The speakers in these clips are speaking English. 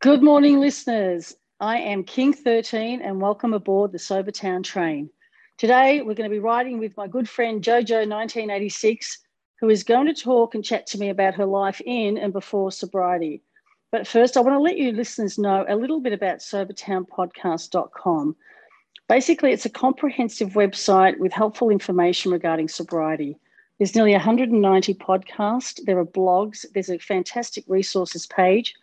Good morning, listeners. I am King 13 and welcome aboard the Sobertown train. Today, we're going to be riding with my good friend Jojo 1986, who is going to talk and chat to me about her life in and before sobriety. But first, I want to let you listeners know a little bit about sobertownpodcast.com. Basically, it's a comprehensive website with helpful information regarding sobriety. There's nearly 190 podcasts, there are blogs, there's a fantastic resources page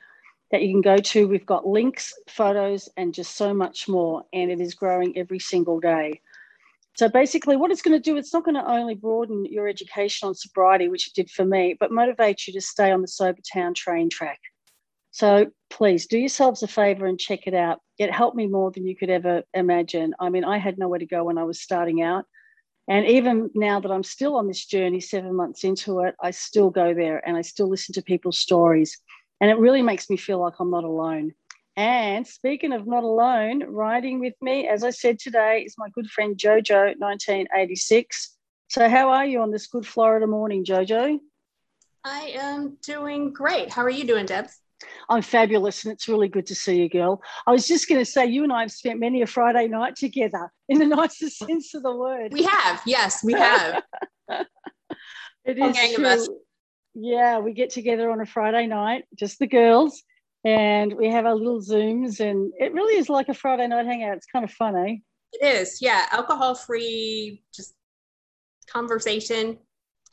that you can go to. We've got links, photos, and just so much more. And it is growing every single day. So basically, what it's going to do, it's not going to only broaden your education on sobriety, which it did for me, but motivate you to stay on the Sober Town train track. So please do yourselves a favor and check it out. It helped me more than you could ever imagine. I mean, I had nowhere to go when I was starting out. And even now that I'm still on this journey, seven months into it, I still go there and I still listen to people's stories. And it really makes me feel like I'm not alone. And speaking of not alone, riding with me, as I said today, is my good friend Jojo, 1986. So, how are you on this good Florida morning, Jojo? I am doing great. How are you doing, Deb? I'm fabulous, and it's really good to see you, girl. I was just going to say, you and I have spent many a Friday night together in the nicest sense of the word. We have, yes, we have. it is true. Yeah, we get together on a Friday night, just the girls, and we have our little Zooms, and it really is like a Friday night hangout. It's kind of fun, eh? It is, yeah. Alcohol free, just conversation,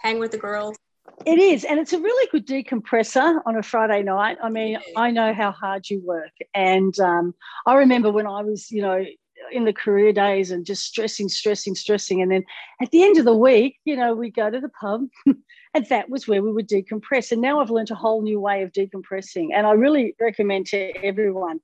hang with the girls. It is, and it's a really good decompressor on a Friday night. I mean, I know how hard you work, and um, I remember when I was, you know, in the career days and just stressing, stressing, stressing, and then at the end of the week, you know, we go to the pub And that was where we would decompress. And now I've learned a whole new way of decompressing. And I really recommend to everyone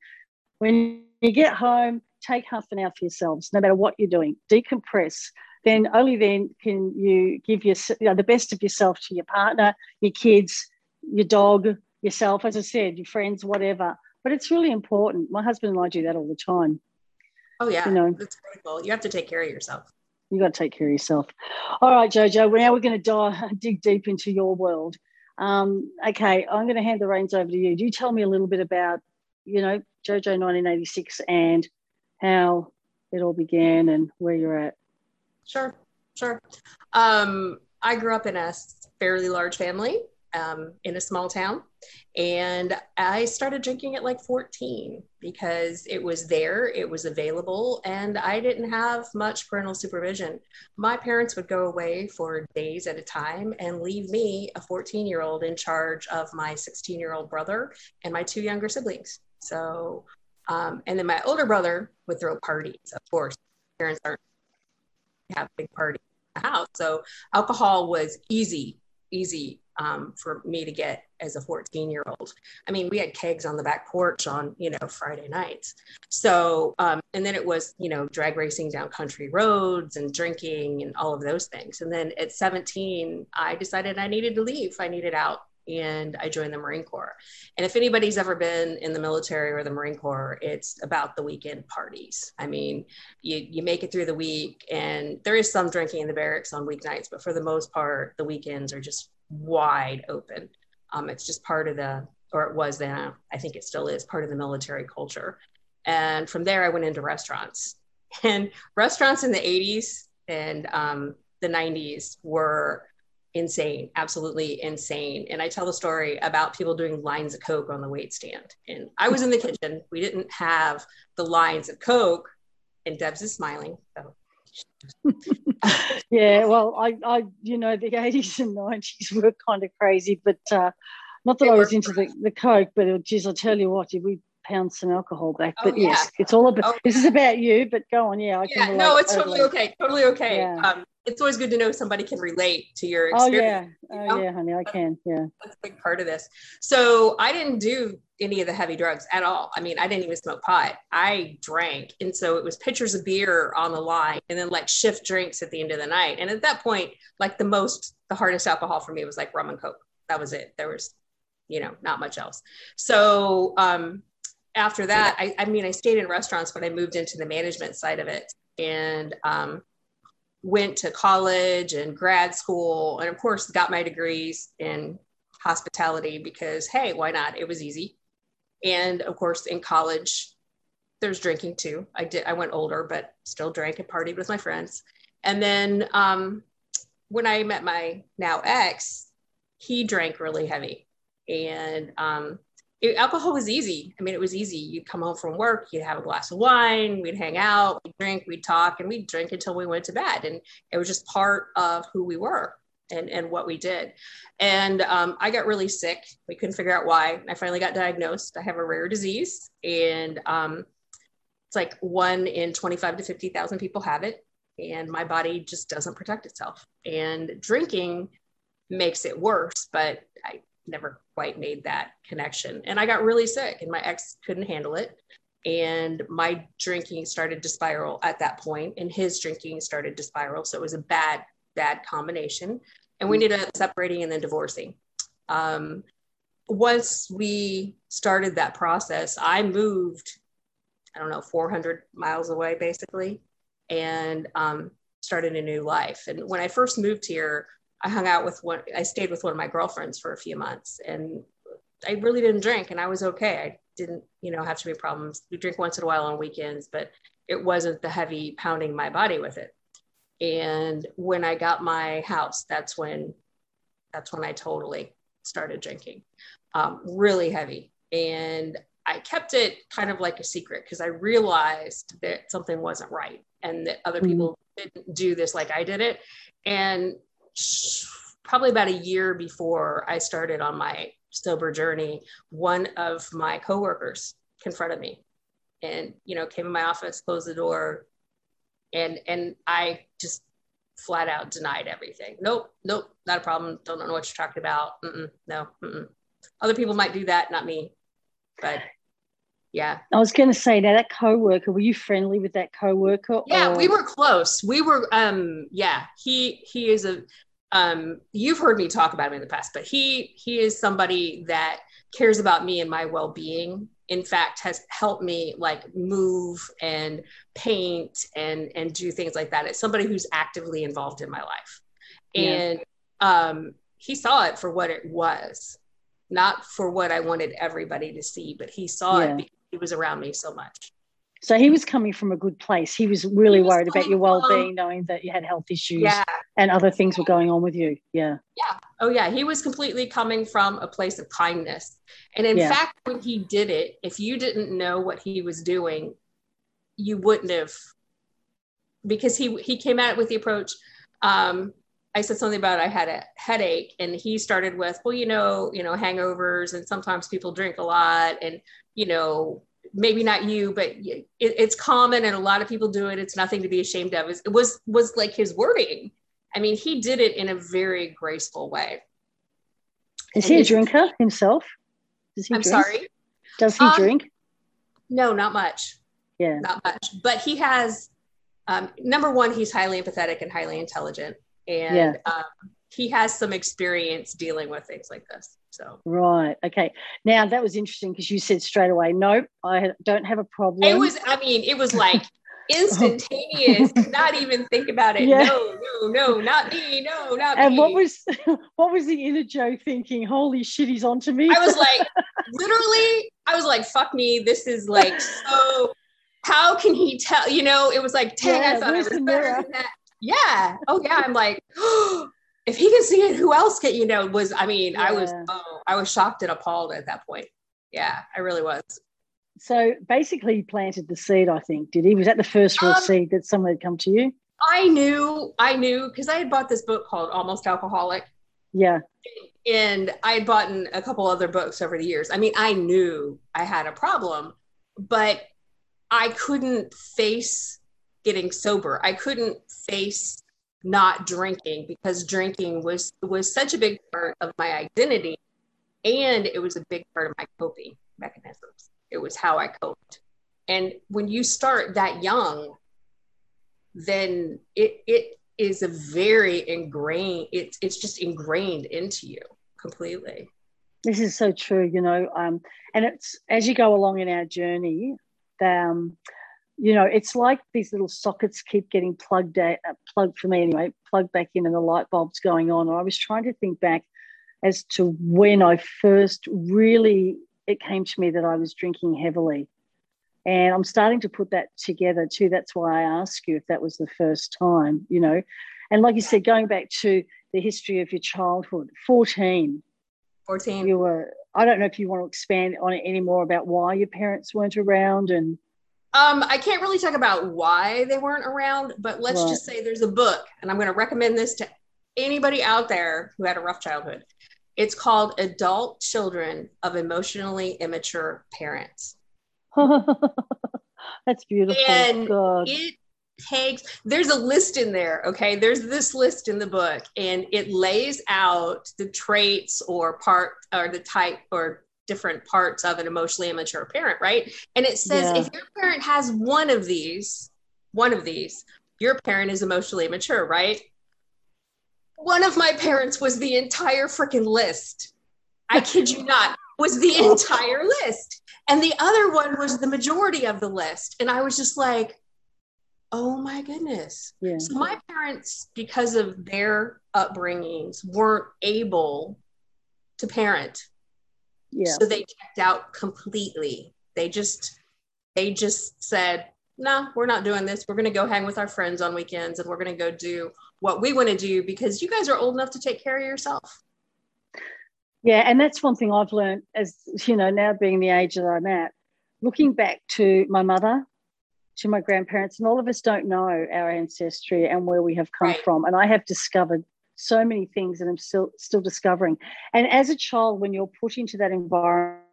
when you get home, take half an hour for yourselves, no matter what you're doing, decompress. Then only then can you give your, you know, the best of yourself to your partner, your kids, your dog, yourself, as I said, your friends, whatever. But it's really important. My husband and I do that all the time. Oh yeah, you know, that's critical. You have to take care of yourself you got to take care of yourself. All right, Jojo. Now we're going to dive, dig deep into your world. Um, okay, I'm going to hand the reins over to you. Do you tell me a little bit about, you know, Jojo 1986 and how it all began and where you're at? Sure, sure. Um, I grew up in a fairly large family um, in a small town. And I started drinking at like 14 because it was there, it was available, and I didn't have much parental supervision. My parents would go away for days at a time and leave me, a 14 year old, in charge of my 16 year old brother and my two younger siblings. So, um, and then my older brother would throw parties, of course. Parents aren't have big parties in the house. So alcohol was easy, easy um, for me to get as a 14 year old. I mean, we had kegs on the back porch on, you know, Friday nights. So, um, and then it was, you know, drag racing down country roads and drinking and all of those things. And then at 17, I decided I needed to leave. I needed out and I joined the Marine Corps. And if anybody's ever been in the military or the Marine Corps, it's about the weekend parties. I mean, you, you make it through the week, and there is some drinking in the barracks on weeknights, but for the most part, the weekends are just wide open. Um, it's just part of the, or it was then, I think it still is part of the military culture. And from there, I went into restaurants. And restaurants in the 80s and um, the 90s were insane, absolutely insane. And I tell the story about people doing lines of Coke on the wait stand. And I was in the kitchen. We didn't have the lines of Coke, and Debs is smiling. So yeah, well, I, I, you know, the 80s and 90s were kind of crazy, but uh, not that they I was into the, the Coke, but it, geez, I tell you what, we pound some alcohol back. Oh, but yeah. yes, it's all about, oh, this is about you, but go on. Yeah. I yeah, no, it's totally okay. Totally okay. Yeah. Um, it's always good to know somebody can relate to your experience. Oh yeah, oh yeah, honey, I can. Yeah, that's a big part of this. So I didn't do any of the heavy drugs at all. I mean, I didn't even smoke pot. I drank, and so it was pitchers of beer on the line, and then like shift drinks at the end of the night. And at that point, like the most, the hardest alcohol for me was like rum and coke. That was it. There was, you know, not much else. So um, after that, I, I mean, I stayed in restaurants, but I moved into the management side of it, and um, went to college and grad school, and of course, got my degrees in hospitality because, hey, why not? It was easy. And of course, in college, there's drinking too. I did, I went older, but still drank and partied with my friends. And then um, when I met my now ex, he drank really heavy. And um, it, alcohol was easy. I mean, it was easy. You'd come home from work, you'd have a glass of wine, we'd hang out, we'd drink, we'd talk, and we'd drink until we went to bed. And it was just part of who we were and, and what we did. And um, I got really sick. We couldn't figure out why. I finally got diagnosed. I have a rare disease, and um, it's like one in 25 to 50,000 people have it. And my body just doesn't protect itself. And drinking makes it worse, but I never quite made that connection. And I got really sick, and my ex couldn't handle it. And my drinking started to spiral at that point, and his drinking started to spiral. So it was a bad, bad combination and we ended up separating and then divorcing. Um, once we started that process, I moved, I don't know, 400 miles away basically, and um, started a new life. And when I first moved here, I hung out with one, I stayed with one of my girlfriends for a few months and I really didn't drink and I was okay. I didn't, you know, have too many problems. We drink once in a while on weekends, but it wasn't the heavy pounding my body with it. And when I got my house, that's when that's when I totally started drinking, um, really heavy. And I kept it kind of like a secret because I realized that something wasn't right and that other mm-hmm. people didn't do this like I did it. And probably about a year before I started on my sober journey, one of my coworkers confronted me and you know came in my office closed the door and and I just flat out denied everything. Nope, nope, not a problem. Don't know what you're talking about. Mm-mm, no, mm-mm. other people might do that, not me. But yeah, I was going to say now that coworker. Were you friendly with that coworker? Yeah, or? we were close. We were. Um, yeah, he he is a. Um, you've heard me talk about him in the past, but he he is somebody that cares about me and my well being in fact has helped me like move and paint and and do things like that it's somebody who's actively involved in my life and yeah. um he saw it for what it was not for what i wanted everybody to see but he saw yeah. it because he was around me so much so he was coming from a good place. He was really he was worried about your well-being, knowing that you had health issues yeah. and other things were going on with you. Yeah. Yeah. Oh yeah. He was completely coming from a place of kindness. And in yeah. fact, when he did it, if you didn't know what he was doing, you wouldn't have because he he came at it with the approach. Um, I said something about I had a headache, and he started with, well, you know, you know, hangovers, and sometimes people drink a lot, and you know, maybe not you, but it, it's common and a lot of people do it. It's nothing to be ashamed of. It was was like his wording. I mean, he did it in a very graceful way. Is and he a drinker himself? Does he I'm drink? sorry. Does he um, drink? No, not much. Yeah, not much. But he has. Um, number one, he's highly empathetic and highly intelligent, and yeah. um, he has some experience dealing with things like this. So right, okay. Now that was interesting because you said straight away, nope, I don't have a problem. It was, I mean, it was like instantaneous. not even think about it. Yeah. No, no, no, not me. No, not and me. what was what was the inner Joe thinking? Holy shit, he's on to me. I was like, literally, I was like, fuck me. This is like so. How can he tell? You know, it was like, dang, yeah, I thought I was better than that. Yeah. Oh yeah. I'm like. Oh, If he can see it, who else can, you know, was, I mean, yeah. I was, oh, I was shocked and appalled at that point. Yeah, I really was. So basically he planted the seed, I think, did he? Was that the first real um, seed that someone had come to you? I knew, I knew, because I had bought this book called Almost Alcoholic. Yeah. And I had bought a couple other books over the years. I mean, I knew I had a problem, but I couldn't face getting sober. I couldn't face not drinking because drinking was was such a big part of my identity and it was a big part of my coping mechanisms. It was how i coped. And when you start that young then it it is a very ingrained it's it's just ingrained into you completely. This is so true you know um and it's as you go along in our journey um you know, it's like these little sockets keep getting plugged out, uh, plugged for me anyway, plugged back in and the light bulbs going on. I was trying to think back as to when I first really it came to me that I was drinking heavily. And I'm starting to put that together too. That's why I asked you if that was the first time, you know. And like you said, going back to the history of your childhood, 14. 14. You were, I don't know if you want to expand on it any more about why your parents weren't around and. Um, I can't really talk about why they weren't around, but let's right. just say there's a book, and I'm going to recommend this to anybody out there who had a rough childhood. It's called Adult Children of Emotionally Immature Parents. That's beautiful. And God. it takes, there's a list in there, okay? There's this list in the book, and it lays out the traits or part or the type or different parts of an emotionally immature parent, right? And it says yeah. if your parent has one of these, one of these, your parent is emotionally immature, right? One of my parents was the entire freaking list. I kid you not, was the oh. entire list. And the other one was the majority of the list. And I was just like, oh my goodness. Yeah. So my parents, because of their upbringings, weren't able to parent. Yeah. So they checked out completely. They just they just said, no, we're not doing this. We're gonna go hang with our friends on weekends and we're gonna go do what we want to do because you guys are old enough to take care of yourself. Yeah, and that's one thing I've learned as you know, now being the age that I'm at, looking back to my mother, to my grandparents, and all of us don't know our ancestry and where we have come right. from. And I have discovered so many things and I'm still still discovering. And as a child, when you're put into that environment,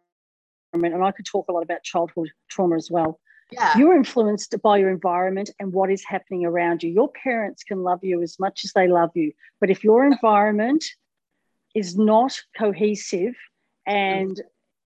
and I could talk a lot about childhood trauma as well. Yeah. You're influenced by your environment and what is happening around you. Your parents can love you as much as they love you. But if your environment is not cohesive and mm.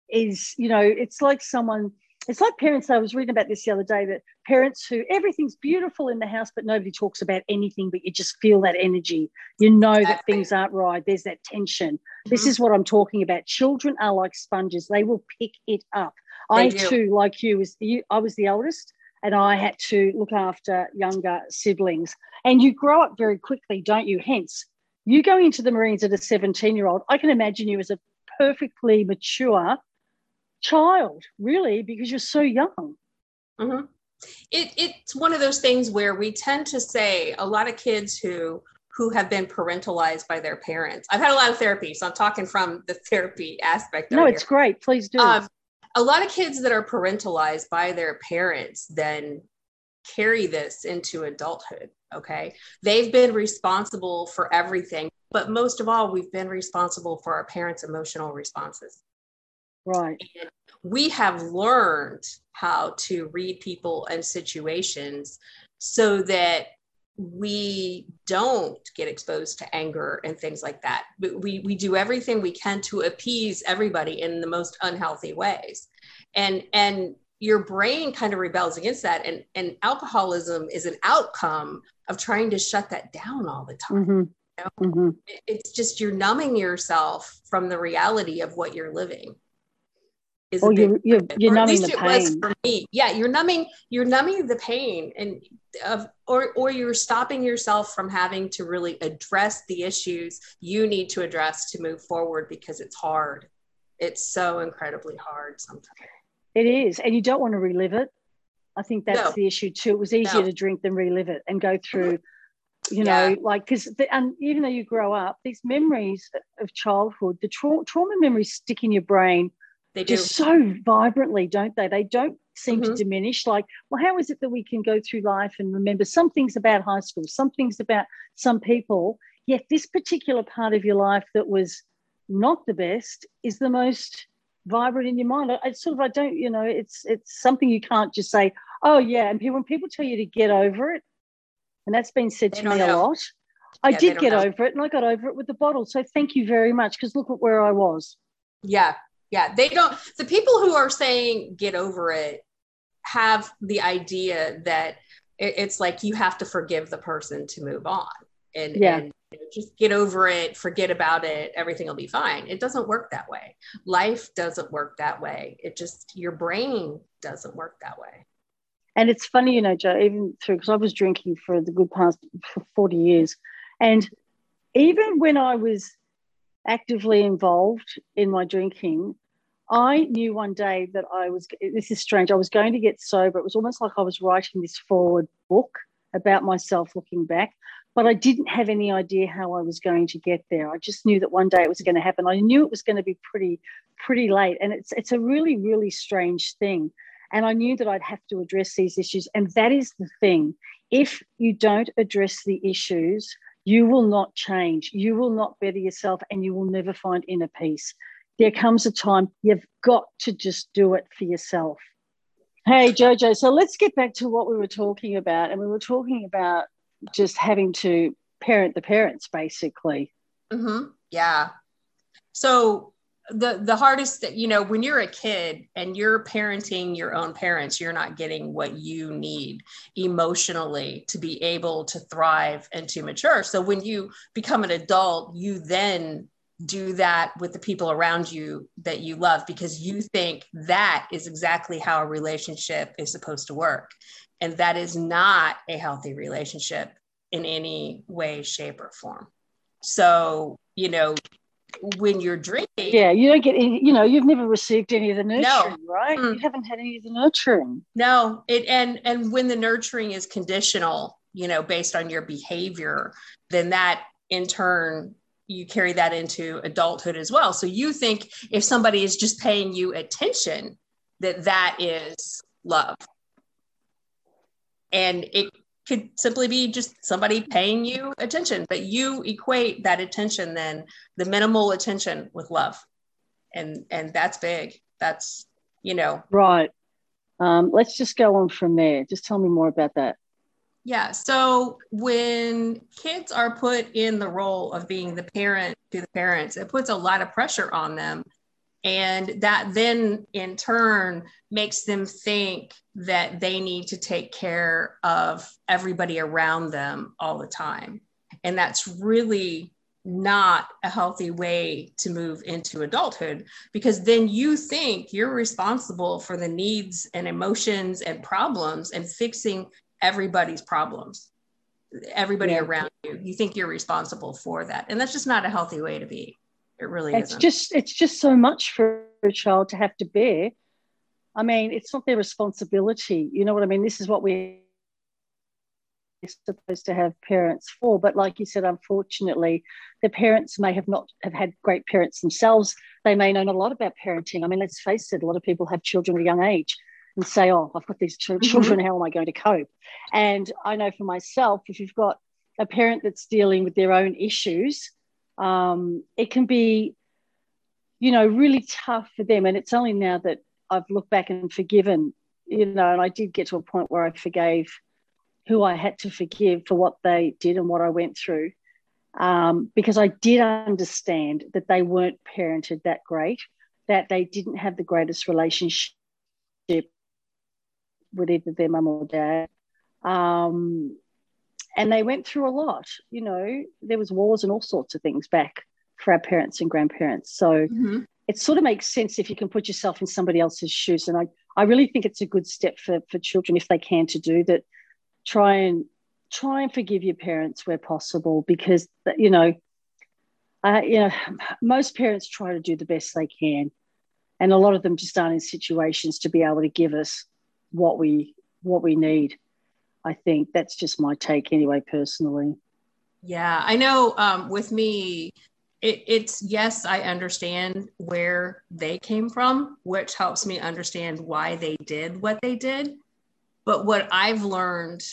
is, you know, it's like someone, it's like parents. I was reading about this the other day that parents who everything's beautiful in the house, but nobody talks about anything, but you just feel that energy. You know exactly. that things aren't right. There's that tension. Mm-hmm. This is what I'm talking about. Children are like sponges, they will pick it up. They I do. too, like you, was you, I was the eldest and I had to look after younger siblings. And you grow up very quickly, don't you? Hence, you go into the Marines at a 17 year old, I can imagine you as a perfectly mature child, really, because you're so young. Mm-hmm. It, it's one of those things where we tend to say a lot of kids who who have been parentalized by their parents. I've had a lot of therapy, so I'm talking from the therapy aspect. No, it's here. great. Please do. Um, a lot of kids that are parentalized by their parents then carry this into adulthood. Okay. They've been responsible for everything, but most of all, we've been responsible for our parents' emotional responses. Right. And we have learned how to read people and situations so that we don't get exposed to anger and things like that. But we, we do everything we can to appease everybody in the most unhealthy ways. And, and your brain kind of rebels against that. And, and alcoholism is an outcome of trying to shut that down all the time. Mm-hmm. You know? mm-hmm. It's just you're numbing yourself from the reality of what you're living. Is oh, you're, you're, you're numbing the pain. for me. Yeah, you're numbing you're numbing the pain, and of or or you're stopping yourself from having to really address the issues you need to address to move forward because it's hard. It's so incredibly hard sometimes. It is, and you don't want to relive it. I think that's no. the issue too. It was easier no. to drink than relive it and go mm-hmm. through, you know, yeah. like because and even though you grow up, these memories of childhood, the tra- trauma memories stick in your brain. They do just so vibrantly, don't they? They don't seem mm-hmm. to diminish. Like, well, how is it that we can go through life and remember some things about high school, some things about some people, yet this particular part of your life that was not the best is the most vibrant in your mind. It's sort of I don't, you know, it's it's something you can't just say, oh yeah. And people, when people tell you to get over it, and that's been said to me know. a lot. I yeah, did get know. over it, and I got over it with the bottle. So thank you very much, because look at where I was. Yeah, yeah. They don't. The people who are saying get over it have the idea that it's like you have to forgive the person to move on, and yeah. And just get over it, forget about it, everything will be fine. It doesn't work that way. Life doesn't work that way. It just, your brain doesn't work that way. And it's funny, you know, Joe, even through, because I was drinking for the good past for 40 years. And even when I was actively involved in my drinking, I knew one day that I was, this is strange, I was going to get sober. It was almost like I was writing this forward book about myself looking back, but I didn't have any idea how I was going to get there. I just knew that one day it was going to happen. I knew it was going to be pretty, pretty late. And it's, it's a really, really strange thing. And I knew that I'd have to address these issues. And that is the thing. If you don't address the issues, you will not change. You will not better yourself and you will never find inner peace there comes a time you've got to just do it for yourself. Hey, Jojo, so let's get back to what we were talking about. And we were talking about just having to parent the parents, basically. Mm-hmm. Yeah. So the the hardest that you know when you're a kid and you're parenting your own parents you're not getting what you need emotionally to be able to thrive and to mature so when you become an adult you then do that with the people around you that you love because you think that is exactly how a relationship is supposed to work. And that is not a healthy relationship in any way, shape, or form. So, you know, when you're drinking. Yeah, you don't get any, you know, you've never received any of the nurturing, no. right? Mm. You haven't had any of the nurturing. No, it and and when the nurturing is conditional, you know, based on your behavior, then that in turn you carry that into adulthood as well. So you think if somebody is just paying you attention, that that is love. And it could simply be just somebody paying you attention, but you equate that attention then the minimal attention with love. And and that's big. That's, you know. Right. Um, let's just go on from there. Just tell me more about that. Yeah. So when kids are put in the role of being the parent to the parents, it puts a lot of pressure on them. And that then in turn makes them think that they need to take care of everybody around them all the time. And that's really not a healthy way to move into adulthood because then you think you're responsible for the needs and emotions and problems and fixing everybody's problems everybody yeah. around you you think you're responsible for that. And that's just not a healthy way to be. It really it's isn't. just it's just so much for a child to have to bear. I mean it's not their responsibility. You know what i mean? This is what we're supposed to have parents for. But like you said unfortunately the parents may have not have had great parents themselves. They may know not a lot about parenting. I mean let's face it a lot of people have children at a young age and say, oh, I've got these mm-hmm. children, mm-hmm. how am I going to cope? And I know for myself, if you've got a parent that's dealing with their own issues, um, it can be, you know, really tough for them. And it's only now that I've looked back and forgiven, you know, and I did get to a point where I forgave who I had to forgive for what they did and what I went through. Um, because I did understand that they weren't parented that great, that they didn't have the greatest relationship with either their mum or dad. Um, and they went through a lot. You know, there was wars and all sorts of things back for our parents and grandparents. So mm-hmm. it sort of makes sense if you can put yourself in somebody else's shoes. And I, I really think it's a good step for, for children if they can to do that. Try and try and forgive your parents where possible because you know, uh, you know, most parents try to do the best they can, and a lot of them just aren't in situations to be able to give us what we what we need. I think that's just my take anyway, personally. Yeah, I know. Um, with me, it, it's yes, I understand where they came from, which helps me understand why they did what they did. But what I've learned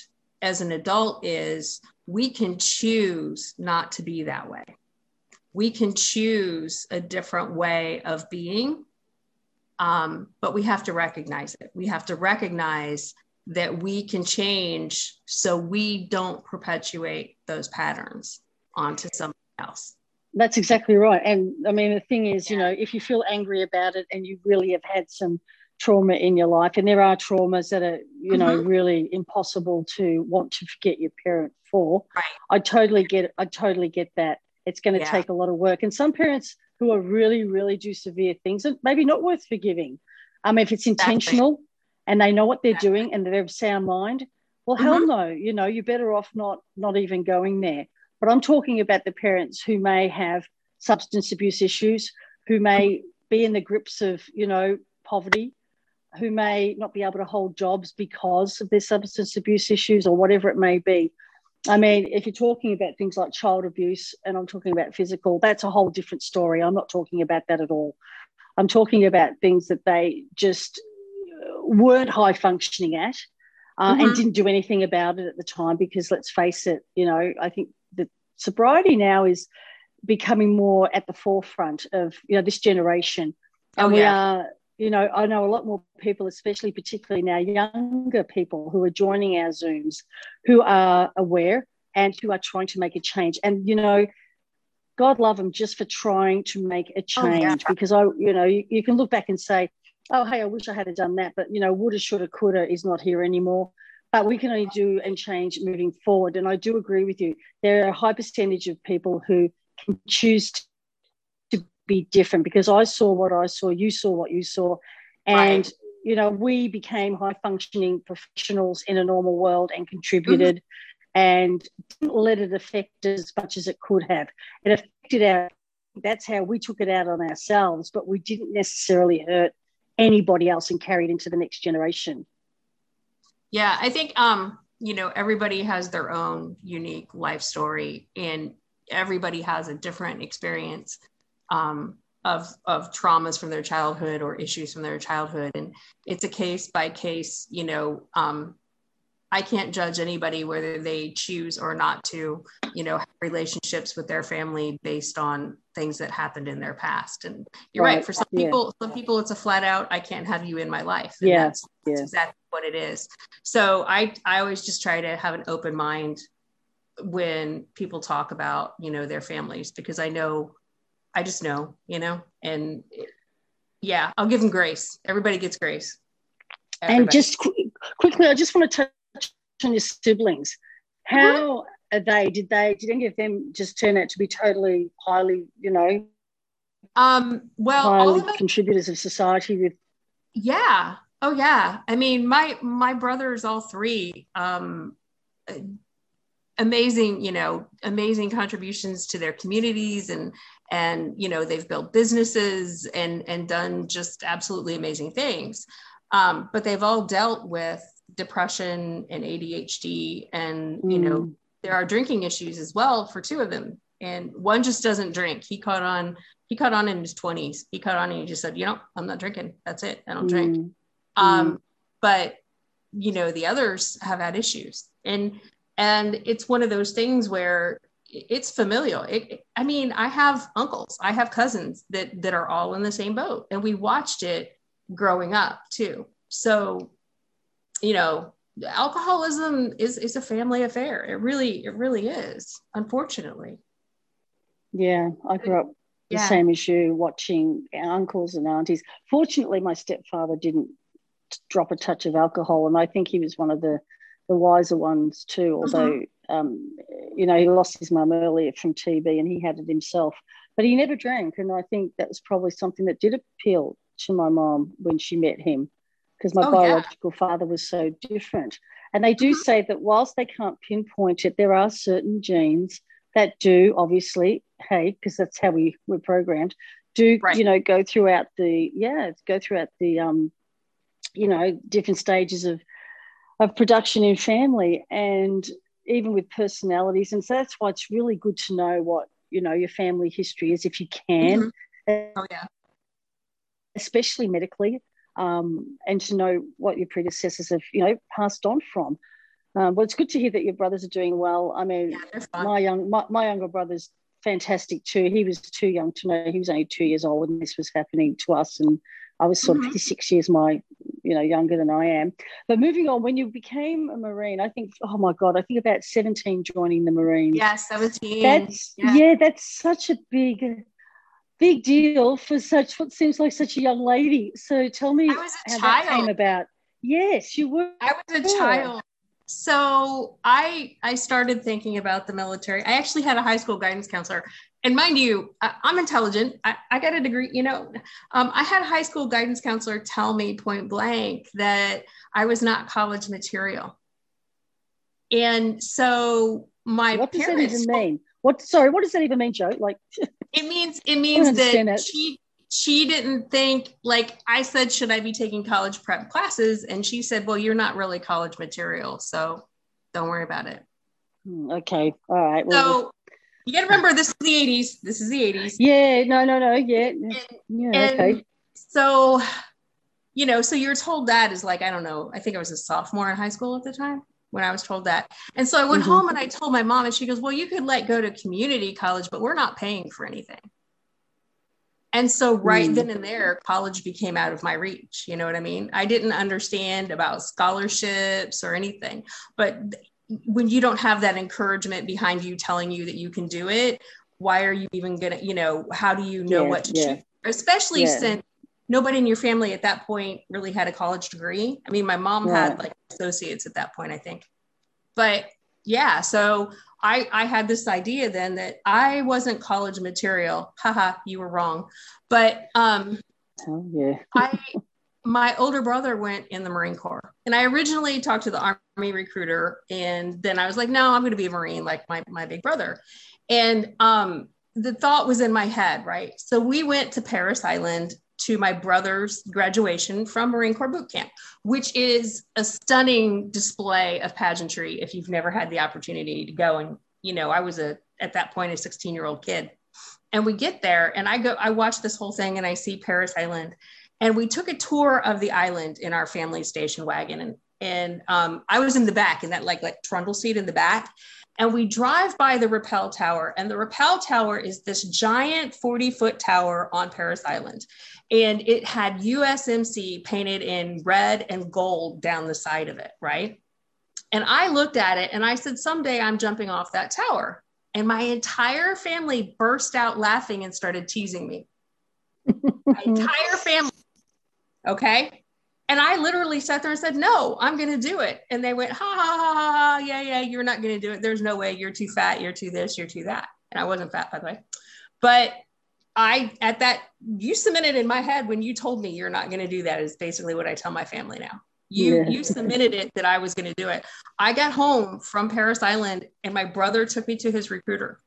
as an adult is we can choose not to be that way. We can choose a different way of being um, but we have to recognize it. We have to recognize that we can change so we don't perpetuate those patterns onto somebody else. That's exactly right. And I mean, the thing is, you know, if you feel angry about it and you really have had some trauma in your life, and there are traumas that are, you know, mm-hmm. really impossible to want to forget your parent for, right. I totally get I totally get that. It's going to yeah. take a lot of work. And some parents who are really, really do severe things and maybe not worth forgiving. Um, if it's intentional exactly. and they know what they're exactly. doing and they're of sound mind, well, mm-hmm. hell no, you know, you're better off not not even going there. But I'm talking about the parents who may have substance abuse issues, who may be in the grips of, you know, poverty, who may not be able to hold jobs because of their substance abuse issues or whatever it may be. I mean, if you're talking about things like child abuse and I'm talking about physical, that's a whole different story. I'm not talking about that at all. I'm talking about things that they just weren't high functioning at uh, mm-hmm. and didn't do anything about it at the time because let's face it, you know, I think that sobriety now is becoming more at the forefront of, you know, this generation. And oh, yeah. we are you know, I know a lot more people, especially particularly now younger people who are joining our Zooms, who are aware and who are trying to make a change. And, you know, God love them just for trying to make a change oh, yeah. because I, you know, you, you, can look back and say, oh, hey, I wish I had done that. But, you know, woulda, shoulda, coulda is not here anymore. But we can only do and change moving forward. And I do agree with you. There are a high percentage of people who can choose be different because I saw what I saw, you saw what you saw, and right. you know we became high functioning professionals in a normal world and contributed, mm-hmm. and didn't let it affect as much as it could have. It affected our. That's how we took it out on ourselves, but we didn't necessarily hurt anybody else and carried into the next generation. Yeah, I think um, you know everybody has their own unique life story, and everybody has a different experience um, of, of traumas from their childhood or issues from their childhood. And it's a case by case, you know, um, I can't judge anybody whether they choose or not to, you know, have relationships with their family based on things that happened in their past. And you're right. right. For some yeah. people, some people, it's a flat out, I can't have you in my life. And yeah. That's, that's yeah. exactly what it is. So I, I always just try to have an open mind when people talk about, you know, their families, because I know I just know, you know, and yeah, I'll give them grace. Everybody gets grace. Everybody. And just qu- quickly, I just want to touch on your siblings. How are they? Did they? Did any of them just turn out to be totally highly, you know, um, well, highly of contributors of society with? Yeah. Oh yeah. I mean, my my brothers, all three, um, amazing you know amazing contributions to their communities and and you know they've built businesses and and done just absolutely amazing things um, but they've all dealt with depression and adhd and mm. you know mm. there are drinking issues as well for two of them and one just doesn't drink he caught on he caught on in his 20s he caught on and he just said you know i'm not drinking that's it i don't mm. drink um, mm. but you know the others have had issues and and it's one of those things where it's familial. It, i mean i have uncles i have cousins that that are all in the same boat and we watched it growing up too. So you know alcoholism is is a family affair. It really it really is unfortunately. Yeah i grew up the yeah. same issue watching uncles and aunties. Fortunately my stepfather didn't drop a touch of alcohol and i think he was one of the the wiser ones too. Mm-hmm. Although mm-hmm. um, you know he lost his mum earlier from TB and he had it himself, but he never drank, and I think that was probably something that did appeal to my mom when she met him, because my oh, biological yeah. father was so different. And they do mm-hmm. say that whilst they can't pinpoint it, there are certain genes that do obviously, hey, because that's how we were programmed, do right. you know go throughout the yeah go throughout the um you know different stages of of production in family and even with personalities. And so that's why it's really good to know what, you know, your family history is if you can. Mm-hmm. Oh, yeah. Especially medically. Um, and to know what your predecessors have, you know, passed on from. Um, well, it's good to hear that your brothers are doing well. I mean, yeah, my young, my, my younger brother's fantastic too. He was too young to know. He was only two years old when this was happening to us, and I was sort mm-hmm. of six years my, you know, younger than I am. But moving on, when you became a Marine, I think, oh my God, I think about 17 joining the Marines. Yeah, 17. That's, yeah. yeah, that's such a big, big deal for such, what seems like such a young lady. So tell me how child. that came about. Yes, you were. I was a child. So I I started thinking about the military. I actually had a high school guidance counselor and mind you, I, am intelligent. I, I, got a degree. You know, um, I had a high school guidance counselor tell me point blank that I was not college material. And so my what parents, does that even mean? What sorry, what does that even mean, Joe? Like it means it means that, that, she she didn't think like I said, should I be taking college prep classes? And she said, well, you're not really college material, so don't worry about it. Hmm, okay, all right. Well, so you got to remember, this is the '80s. This is the '80s. Yeah, no, no, no, yeah, and, yeah, and okay. So, you know, so you're told that is like I don't know. I think I was a sophomore in high school at the time when I was told that. And so I went mm-hmm. home and I told my mom, and she goes, Well, you could like go to community college, but we're not paying for anything. And so, right mm. then and there, college became out of my reach. You know what I mean? I didn't understand about scholarships or anything. But when you don't have that encouragement behind you telling you that you can do it, why are you even going to, you know, how do you know yeah, what to yeah. choose? Especially yeah. since nobody in your family at that point really had a college degree. I mean, my mom had like associates at that point, I think. But yeah, so I, I had this idea then that I wasn't college material. Haha, you were wrong. But um, oh, yeah. I my older brother went in the Marine Corps, and I originally talked to the Army recruiter, and then I was like, no, I'm going to be a Marine like my my big brother, and um, the thought was in my head, right? So we went to Parris Island to my brother's graduation from Marine Corps boot camp, which is a stunning display of pageantry if you've never had the opportunity to go. And, you know, I was a, at that point, a 16 year old kid. And we get there and I go, I watch this whole thing and I see Parris Island. And we took a tour of the island in our family station wagon. And, and um, I was in the back in that like, like trundle seat in the back and we drive by the rappel tower and the rappel tower is this giant 40 foot tower on parris island and it had USMC painted in red and gold down the side of it, right? And I looked at it and I said, someday I'm jumping off that tower. And my entire family burst out laughing and started teasing me. my entire family. Okay. And I literally sat there and said, No, I'm going to do it. And they went, ha, ha, ha, ha, ha. Yeah, yeah, you're not going to do it. There's no way. You're too fat. You're too this. You're too that. And I wasn't fat, by the way. But I at that you cemented in my head when you told me you're not going to do that is basically what I tell my family now. You yeah. you submitted it that I was going to do it. I got home from Parris Island and my brother took me to his recruiter.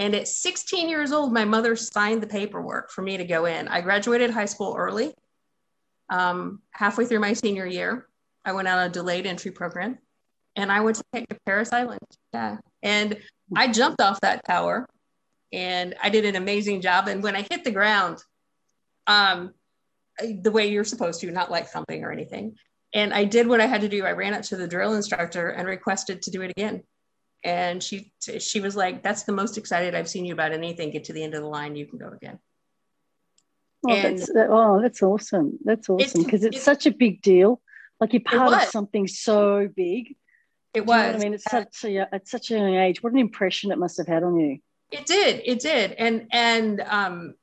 And at 16 years old, my mother signed the paperwork for me to go in. I graduated high school early. Um, halfway through my senior year, I went on a delayed entry program and I went to take to Parris Island. Yeah. And I jumped off that tower and I did an amazing job. And when I hit the ground, um, the way you're supposed to, not like thumping or anything. And I did what I had to do. I ran up to the drill instructor and requested to do it again. And she she was like, "That's the most excited I've seen you about anything. Get to the end of the line, you can go again." Oh, and that's, oh, that's awesome. That's awesome because it's, it's, such a big deal. Like you're part of something so big. It was. I mean, it's such a at such a young age. What an impression it must have had on you. It did. It did. And and um,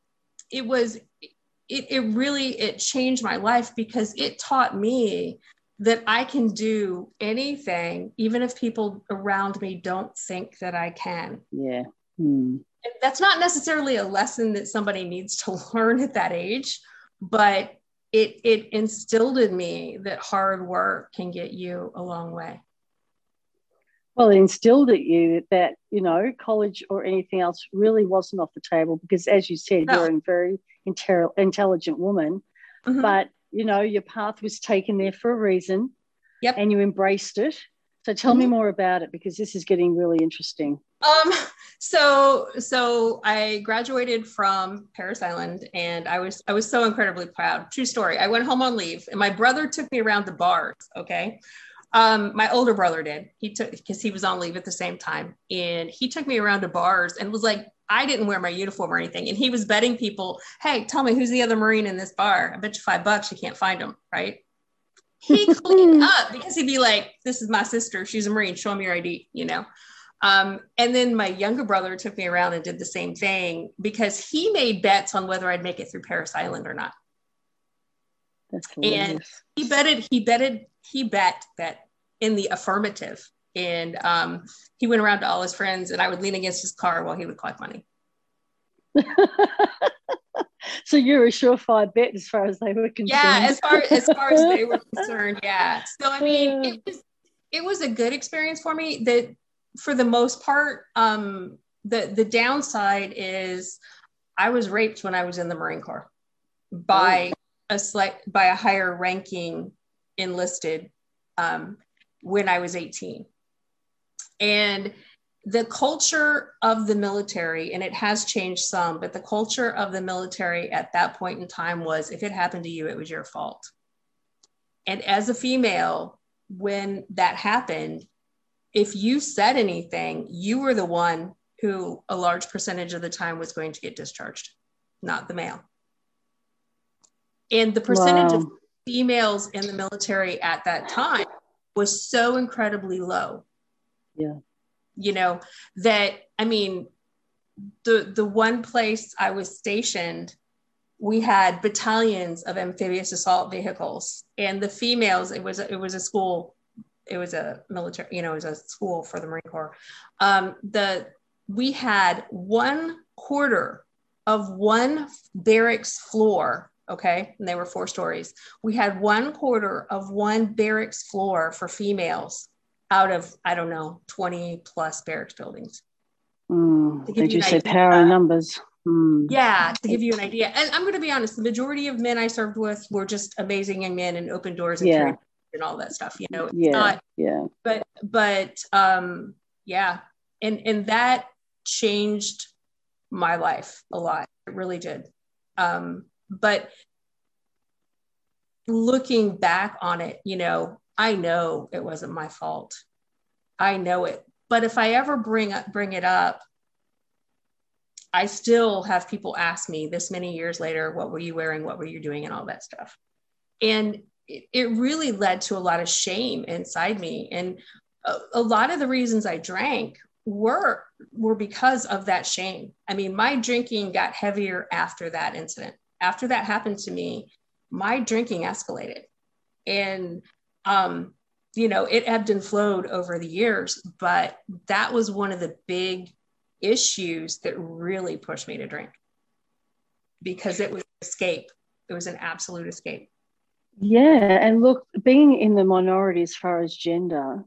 it was it, it really it changed my life because it taught me that I can do anything, even if people around me don't think that I can. Yeah. Hmm. That's not necessarily a lesson that somebody needs to learn at that age, but it it instilled in me that hard work can get you a long way. Well, it instilled at you that, you know, college or anything else really wasn't off the table because, as you said, no. you're a very inter- intelligent woman. Mm-hmm. But, you know, your path was taken there for a reason. Yep. And you embraced it. So tell mm-hmm. me more about it because this is getting really interesting. Um, so so I graduated from Parris Island and I was I was so incredibly proud. True story. I went home on leave and my brother took me around the bars. Okay. Um, my older brother did. He took because he was on leave at the same time, and he took me around to bars and was like, I didn't wear my uniform or anything, and he was betting people, "Hey, tell me who's the other Marine in this bar? I bet you five bucks you can't find him, right?" He cleaned up because he'd be like, "This is my sister. She's a Marine. Show me your ID," you know. Um, and then my younger brother took me around and did the same thing because he made bets on whether I'd make it through Parris Island or not. That's and he betted, he betted, he bet that in the affirmative. And um, he went around to all his friends, and I would lean against his car while he would collect money. so you're a surefire bet as far as they were concerned. Yeah, as far as far as they were concerned, yeah. So I mean, it was it was a good experience for me. That for the most part, um, the the downside is I was raped when I was in the Marine Corps by oh. a slight by a higher ranking enlisted um, when I was 18. And the culture of the military, and it has changed some, but the culture of the military at that point in time was if it happened to you, it was your fault. And as a female, when that happened, if you said anything, you were the one who a large percentage of the time was going to get discharged, not the male. And the percentage wow. of females in the military at that time was so incredibly low. Yeah. You know, that I mean, the the one place I was stationed, we had battalions of amphibious assault vehicles. And the females, it was it was a school, it was a military, you know, it was a school for the Marine Corps. Um, the we had one quarter of one barracks floor okay and they were four stories we had one quarter of one barracks floor for females out of i don't know 20 plus barracks buildings. Mm, they just say power numbers. Mm. yeah to give you an idea. And i'm going to be honest the majority of men i served with were just amazing young men and open doors and, yeah. and all that stuff you know yeah not, yeah. But but um yeah. And and that changed my life a lot. It really did. Um but looking back on it, you know, I know it wasn't my fault. I know it. But if I ever bring up bring it up, I still have people ask me this many years later, what were you wearing? What were you doing? And all that stuff. And it, it really led to a lot of shame inside me. And a, a lot of the reasons I drank were were because of that shame. I mean, my drinking got heavier after that incident. After that happened to me, my drinking escalated. And, um, you know, it ebbed and flowed over the years, but that was one of the big issues that really pushed me to drink because it was escape. It was an absolute escape. Yeah. And look, being in the minority as far as gender,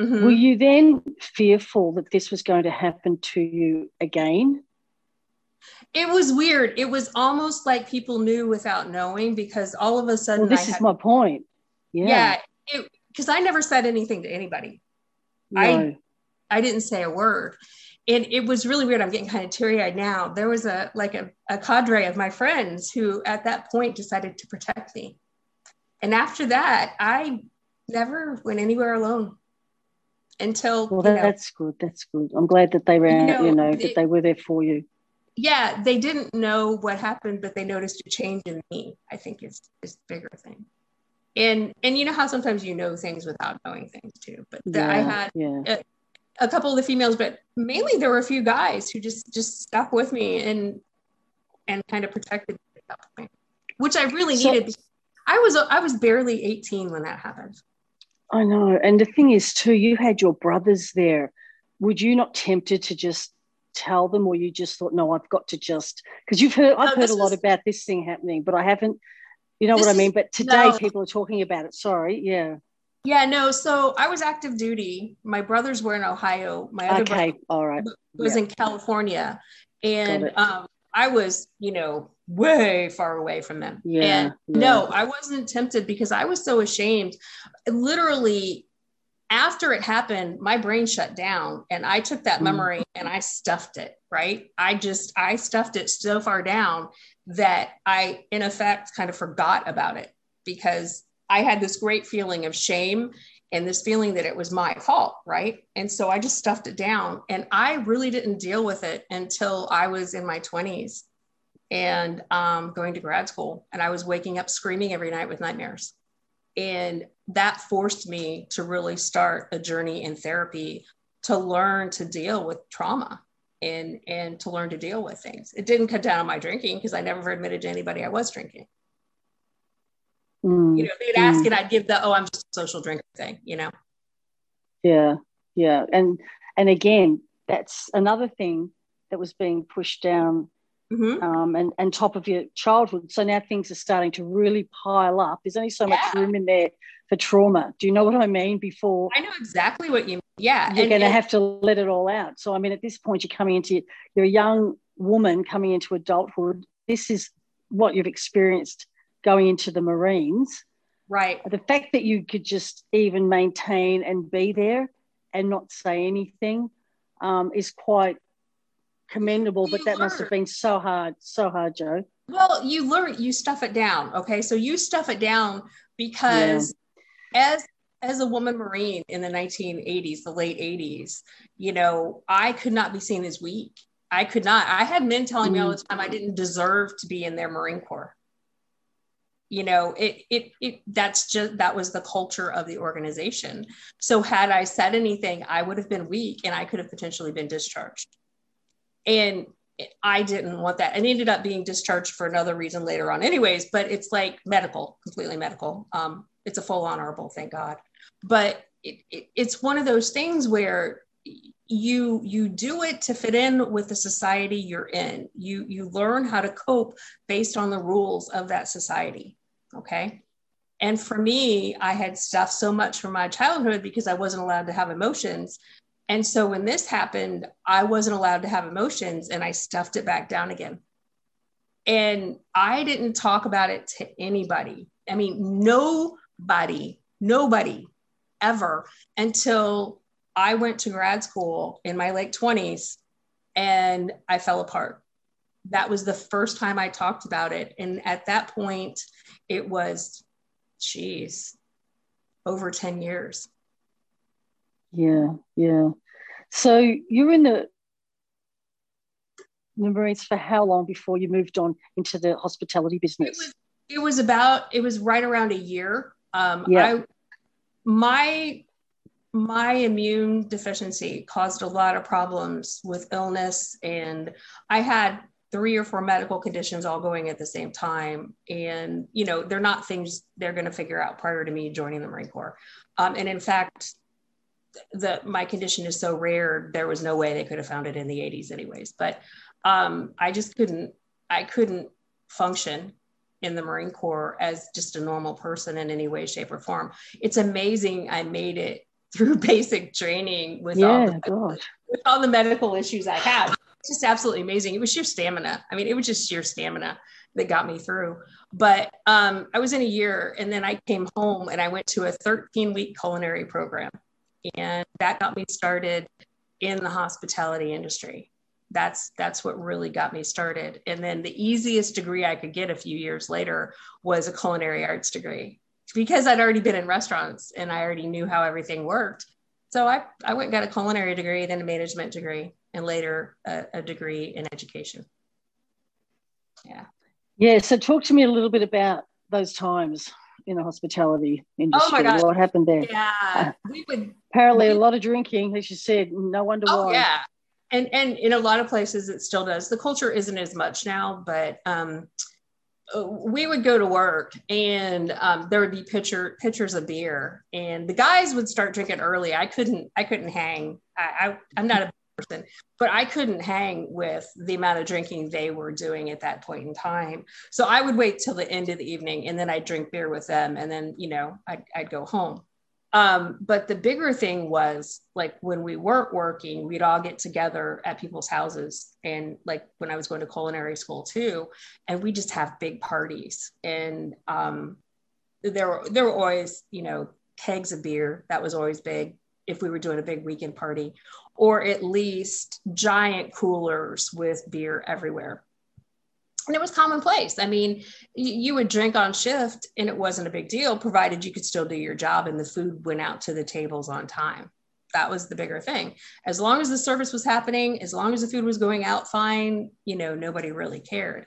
mm-hmm. were you then fearful that this was going to happen to you again? it was weird. It was almost like people knew without knowing because all of a sudden, well, this I is my point. Yeah, yeah, because I never said anything to anybody. No. I I didn't say a word, and it was really weird. I'm getting kind of teary eyed now. There was a like a, a cadre of my friends who, at that point, decided to protect me, and after that, I never went anywhere alone until. Well, that, that's good. That's good. I'm glad that they ran. You know, you know that they were there for you yeah, they didn't know what happened, but they noticed a change in me. I think is is the bigger thing. And and you know how sometimes you know things without knowing things too. But the, yeah, I had yeah. a, a, couple of the females, but mainly there were a few guys who just just stuck with me and and kind of protected me at that point, which I really so, needed. I was I was barely 18 when that happened. I know, and the thing is too, you had your brothers there. Would you not tempted to just tell them or you just thought no i've got to just because you've heard i've no, heard a lot about this thing happening but i haven't you know what i mean but today no. people are talking about it sorry yeah yeah no so i was active duty my brothers were in ohio my other okay brother all right was yeah. in california and um, i was you know way far away from them yeah, and yeah. no i wasn't tempted because i was so ashamed literally after it happened, my brain shut down and I took that mm. memory and I stuffed it, right? I just, I stuffed it so far down that I, in effect, kind of forgot about it because I had this great feeling of shame and this feeling that it was my fault, right? And so I just stuffed it down and I really didn't deal with it until I was in my 20s and um, going to grad school. And I was waking up screaming every night with nightmares. And that forced me to really start a journey in therapy to learn to deal with trauma and and to learn to deal with things. It didn't cut down on my drinking because I never admitted to anybody I was drinking. Mm, you know, they'd ask mm. and I'd give the oh, I'm just a social drinker thing, you know. Yeah, yeah. And and again, that's another thing that was being pushed down mm-hmm. um, and, and top of your childhood. So now things are starting to really pile up. There's only so yeah. much room in there for trauma. Do you know what I mean? Before I know exactly what you mean. Yeah. You're going to have to let it all out. So, I mean, at this point, you're coming into, you're a young woman coming into adulthood, this is what you've experienced going into the Marines. Right. The fact that you could just even maintain and be there and not say anything um, is quite commendable, but that learn. must have been so hard, so hard, Joe. Well, you learn, you stuff it down. Okay. So you stuff it down because yeah. as as a woman marine in the 1980s the late 80s you know i could not be seen as weak i could not i had men telling me all mm. the time i didn't deserve to be in their marine corps you know it it, it that's just that was the culture of the organization so had i said anything i would have been weak and i could have potentially been discharged and I didn't want that. And ended up being discharged for another reason later on, anyways. But it's like medical, completely medical. Um, it's a full honorable, thank God but it, it, it's one of those things where you you do it to fit in with the society you're in you you learn how to cope based on the rules of that society okay and for me i had stuff so much from my childhood because i wasn't allowed to have emotions and so when this happened i wasn't allowed to have emotions and i stuffed it back down again and i didn't talk about it to anybody i mean nobody nobody ever until I went to grad school in my late 20s and I fell apart. That was the first time I talked about it. And at that point, it was, geez, over 10 years. Yeah, yeah. So you were in the, the Marines for how long before you moved on into the hospitality business? It was, it was about, it was right around a year. Um, yeah. I, my my immune deficiency caused a lot of problems with illness and i had three or four medical conditions all going at the same time and you know they're not things they're going to figure out prior to me joining the marine corps um, and in fact the my condition is so rare there was no way they could have found it in the 80s anyways but um, i just couldn't i couldn't function in the Marine Corps as just a normal person in any way, shape, or form. It's amazing I made it through basic training with, yeah, all, the, with all the medical issues I had. It's just absolutely amazing. It was sheer stamina. I mean, it was just sheer stamina that got me through. But um, I was in a year and then I came home and I went to a 13 week culinary program. And that got me started in the hospitality industry. That's that's what really got me started. And then the easiest degree i could get a few years later was a culinary arts degree because i'd already been in restaurants and i already knew how everything worked. So i, I went got a culinary degree then a management degree and later a, a degree in education. Yeah. Yeah so talk to me a little bit about those times in the hospitality industry. Oh my God. What happened there? Yeah. we would apparently we, a lot of drinking, as you said. No wonder oh, why. Yeah and and in a lot of places it still does the culture isn't as much now but um, we would go to work and um, there would be pitcher pitchers of beer and the guys would start drinking early i couldn't i couldn't hang I, I am not a person but i couldn't hang with the amount of drinking they were doing at that point in time so i would wait till the end of the evening and then i'd drink beer with them and then you know i'd, I'd go home um, but the bigger thing was like when we weren't working, we'd all get together at people's houses. And like when I was going to culinary school too, and we just have big parties. And um, there were there were always, you know, kegs of beer. That was always big if we were doing a big weekend party, or at least giant coolers with beer everywhere and it was commonplace. I mean, you would drink on shift and it wasn't a big deal, provided you could still do your job and the food went out to the tables on time. That was the bigger thing. As long as the service was happening, as long as the food was going out fine, you know, nobody really cared.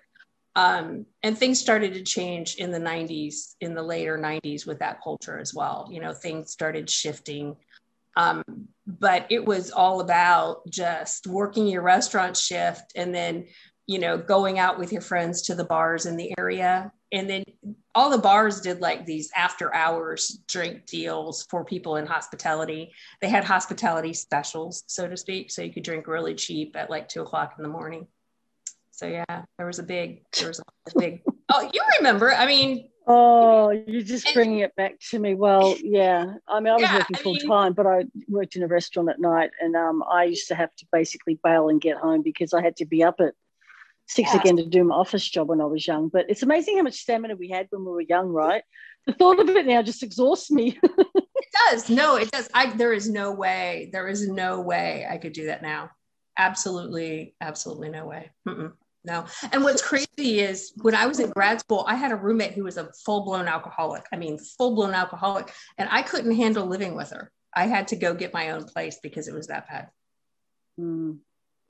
Um, and things started to change in the 90s, in the later 90s with that culture as well. You know, things started shifting. Um, but it was all about just working your restaurant shift and then you know, going out with your friends to the bars in the area. And then all the bars did like these after hours drink deals for people in hospitality. They had hospitality specials, so to speak. So you could drink really cheap at like two o'clock in the morning. So yeah, there was a big, there was a big, oh, you remember, I mean, Oh, you're just bringing it back to me. Well, yeah. I mean, I was yeah, working full time, but I worked in a restaurant at night, and um, I used to have to basically bail and get home because I had to be up at six yeah. again to do my office job when I was young. But it's amazing how much stamina we had when we were young, right? The thought of it now just exhausts me. it does. No, it does. I there is no way. There is no way I could do that now. Absolutely, absolutely no way. Mm-mm, no. And what's crazy is when I was in grad school, I had a roommate who was a full blown alcoholic. I mean, full blown alcoholic, and I couldn't handle living with her. I had to go get my own place because it was that bad. Mm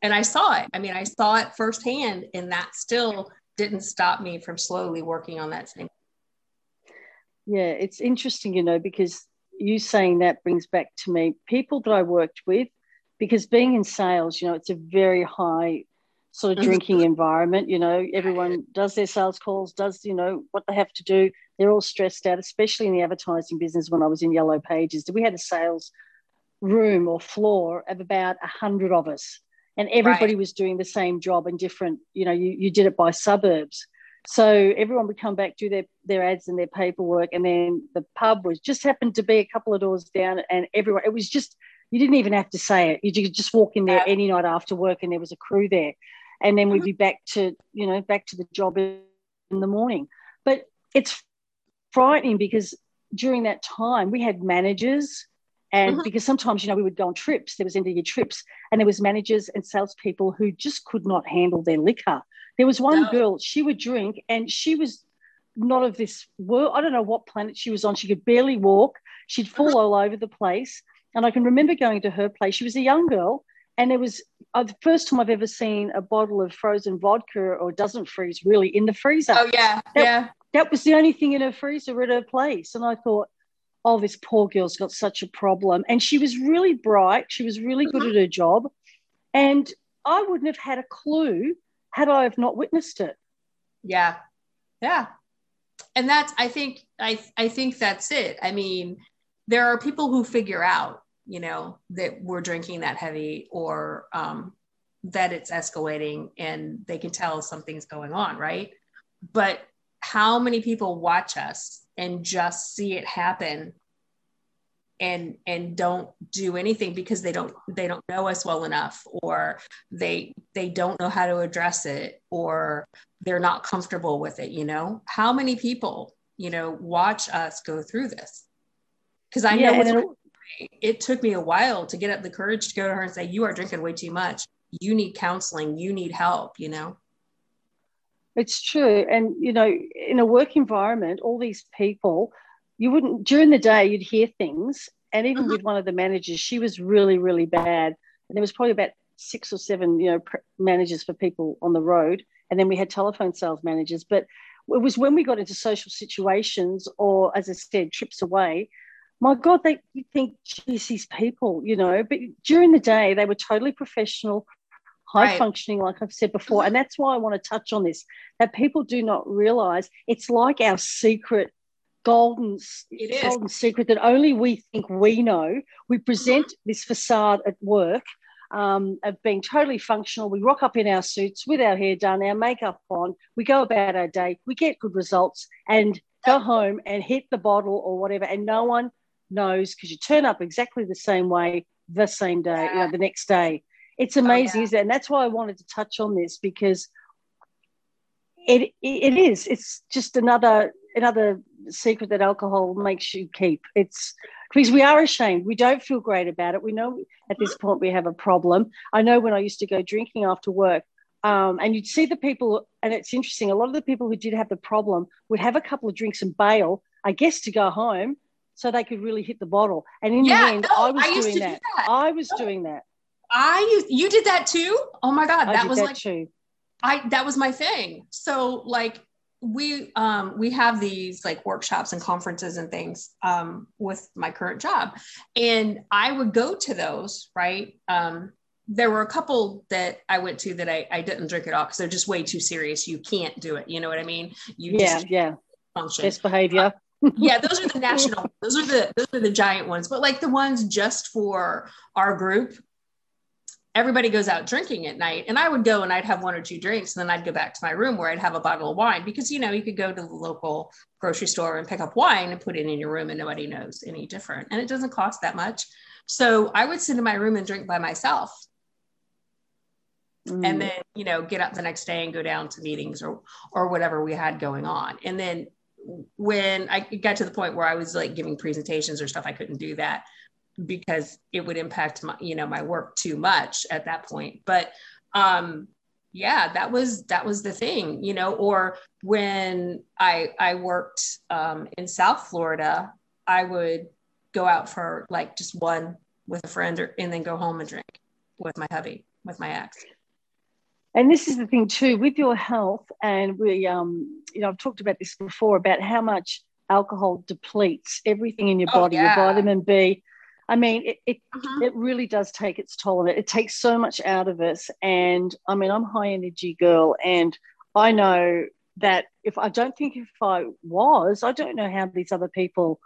and I saw it. I mean, I saw it firsthand, and that still didn't stop me from slowly working on that thing. Yeah, it's interesting, you know, because you saying that brings back to me people that I worked with, because being in sales, you know, it's a very high sort of mm-hmm. drinking environment. You know, everyone does their sales calls, does, you know, what they have to do. They're all stressed out, especially in the advertising business when I was in Yellow Pages. We had a sales room or floor of about a hundred of us and everybody right. was doing the same job in different you know you, you did it by suburbs so everyone would come back do their their ads and their paperwork and then the pub was just happened to be a couple of doors down and everyone it was just you didn't even have to say it you could just walk in there any night after work and there was a crew there and then we'd mm-hmm. be back to you know back to the job in the morning but it's frightening because during that time we had managers and mm-hmm. because sometimes, you know, we would go on trips, there was end of year trips, and there was managers and salespeople who just could not handle their liquor. There was one no. girl, she would drink and she was not of this world. I don't know what planet she was on. She could barely walk. She'd fall mm-hmm. all over the place. And I can remember going to her place. She was a young girl, and it was uh, the first time I've ever seen a bottle of frozen vodka or doesn't freeze really in the freezer. Oh yeah, that, yeah. That was the only thing in her freezer at her place, and I thought, oh, this poor girl's got such a problem. And she was really bright. She was really good at her job. And I wouldn't have had a clue had I have not witnessed it. Yeah. Yeah. And that's, I think, I, I think that's it. I mean, there are people who figure out, you know, that we're drinking that heavy or um, that it's escalating and they can tell something's going on, right? But how many people watch us and just see it happen and and don't do anything because they don't they don't know us well enough or they they don't know how to address it or they're not comfortable with it you know how many people you know watch us go through this because i yeah, know it, took me a while to get up the courage to go to her and say you are drinking way too much you need counseling you need help you know it's true. And, you know, in a work environment, all these people, you wouldn't, during the day, you'd hear things. And even mm-hmm. with one of the managers, she was really, really bad. And there was probably about six or seven, you know, pr- managers for people on the road. And then we had telephone sales managers. But it was when we got into social situations or, as I said, trips away, my God, they you think, geez, these people, you know, but during the day, they were totally professional, high right. functioning, like I've said before. And that's why I want to touch on this that people do not realize it's like our secret golden, golden secret that only we think we know. We present this facade at work um, of being totally functional. We rock up in our suits with our hair done, our makeup on, we go about our day, we get good results, and go home and hit the bottle or whatever. And no one knows because you turn up exactly the same way the same day, yeah. you know, the next day. It's amazing, oh, yeah. And that's why I wanted to touch on this because it it is. It's just another another secret that alcohol makes you keep. It's because we are ashamed. We don't feel great about it. We know at this point we have a problem. I know when I used to go drinking after work, um, and you'd see the people, and it's interesting. A lot of the people who did have the problem would have a couple of drinks and bail, I guess, to go home so they could really hit the bottle. And in yeah, the end, no, I was I doing that. Do that. I was doing that. I you did that too? Oh my god, that was that like too. I that was my thing. So like we um we have these like workshops and conferences and things um with my current job and I would go to those, right? Um there were a couple that I went to that I, I didn't drink at all because they're just way too serious. You can't do it. You know what I mean? You yeah, yeah. Function. Misbehavior. Uh, yeah, those are the national, those are the those are the giant ones. But like the ones just for our group, everybody goes out drinking at night. And i would go and i'd have one or two drinks and then i'd go back to my room where i'd have a bottle of wine. Because you know you could go to the local grocery store and pick up wine and put it in your room and nobody knows any different. And it doesn't cost that much. So i would sit in my room and drink by myself. Mm. and then you know get up the next day and go down to meetings or or whatever we had going on. And then when i got to the point where i was like giving presentations or stuff i couldn't do that because it would impact my you know my work too much at that point. But um yeah that was that was the thing you know or when i i worked um, in south florida i would go out for like just one with a friend or, and then go home and drink with my hubby with my ex and this is the thing too with your health and we um you know i've talked about this before about how much alcohol depletes everything in your oh, body yeah. your vitamin b I mean, it it, uh-huh. it really does take its toll on it. It takes so much out of us. And I mean, I'm high energy girl, and I know that if I don't think if I was, I don't know how these other people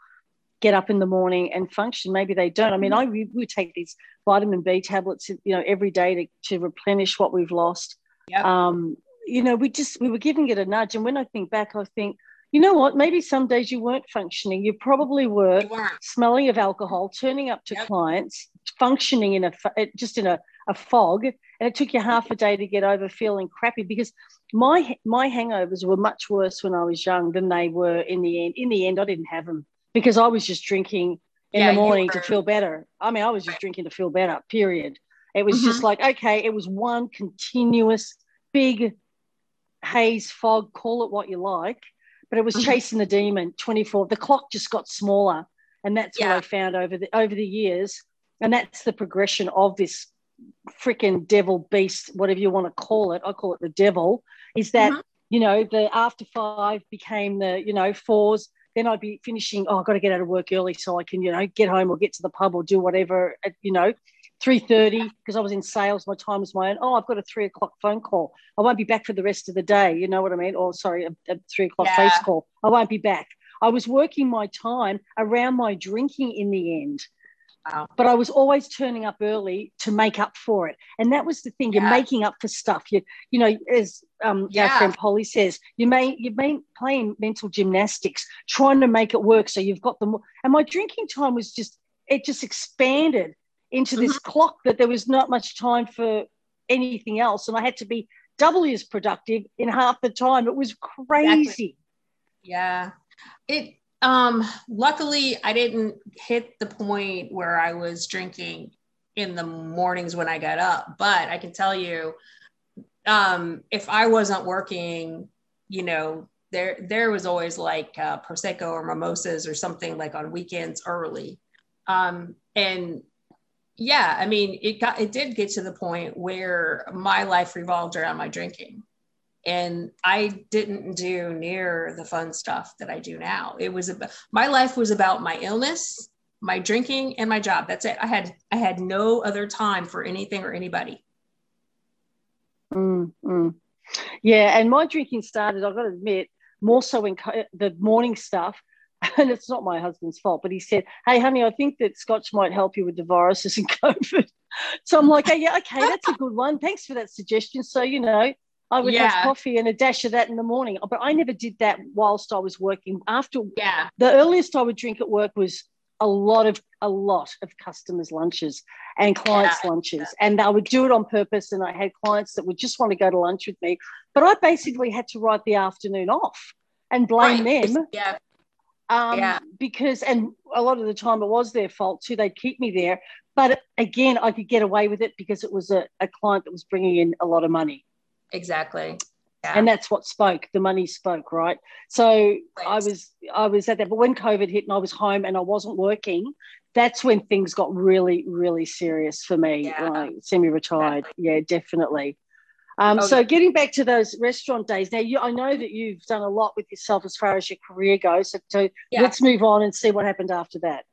get up in the morning and function. Maybe they don't. I mean, I we, we take these vitamin B tablets, you know, every day to, to replenish what we've lost. Yep. Um, you know, we just we were giving it a nudge. And when I think back, I think, you know what? Maybe some days you weren't functioning. You probably were you smelling of alcohol, turning up to yep. clients, functioning in a just in a, a fog, and it took you half a day to get over feeling crappy because my my hangovers were much worse when I was young than they were in the end. In the end, I didn't have them because I was just drinking in yeah, the morning to feel better. I mean, I was just drinking to feel better. Period. It was mm-hmm. just like okay, it was one continuous big haze fog. Call it what you like but it was mm-hmm. chasing the demon 24 the clock just got smaller and that's yeah. what i found over the over the years and that's the progression of this freaking devil beast whatever you want to call it i call it the devil is that mm-hmm. you know the after five became the you know fours then I'd be finishing. Oh, I've got to get out of work early so I can, you know, get home or get to the pub or do whatever. At, you know, 3.30 because I was in sales, my time was my own. Oh, I've got a three o'clock phone call. I won't be back for the rest of the day. You know what I mean? Or sorry, a, a three o'clock yeah. face call. I won't be back. I was working my time around my drinking in the end. Wow. But I was always turning up early to make up for it. And that was the thing. You're making up for stuff. You, you know, as um, yeah. our friend Polly says, you may you may playing mental gymnastics, trying to make it work. So you've got them. And my drinking time was just it just expanded into this mm-hmm. clock that there was not much time for anything else. And I had to be doubly as productive in half the time. It was crazy. Exactly. Yeah. It um luckily I didn't hit the point where I was drinking in the mornings when I got up, but I can tell you um if I wasn't working, you know, there there was always like uh, prosecco or mimosas or something like on weekends early. Um and yeah, I mean, it got it did get to the point where my life revolved around my drinking. And I didn't do near the fun stuff that I do now. It was about my life was about my illness, my drinking, and my job. That's it. I had I had no other time for anything or anybody. Mm, Yeah, and my drinking started. I've got to admit, more so in co- the morning stuff and it's not my husband's fault, but he said, Hey, honey, I think that scotch might help you with the viruses and COVID. So I'm like, oh, Yeah, okay, that's a good one. Thanks for that suggestion. So, you know, I would yeah. have coffee and a dash of that in the morning, but I never did that whilst I was working. After yeah, the earliest I would drink at work was a lot of a lot of customers' lunches and clients' yeah. lunches, and I would do it on purpose. And I had clients that would just want to go to lunch with me, but I basically had to write the afternoon off and blame right. them. Yeah. Um, yeah. Because, and a lot of the time it was their fault too. They'd keep me there. But again, I could get away with it because it was a, a client that was bringing in a lot of money. Exactly. Yeah. And that's what spoke. The money spoke, right? So I was I was at that. But when COVID hit and I was home and I wasn't working, that's when things got really, really serious for me. Yeah. Like semi-retired. Exactly. Yeah, definitely. Um, So getting back to those restaurant days, now you, I know that you've done a lot with yourself as far as your career goes. So, so yeah. let's move on and see what happened after that.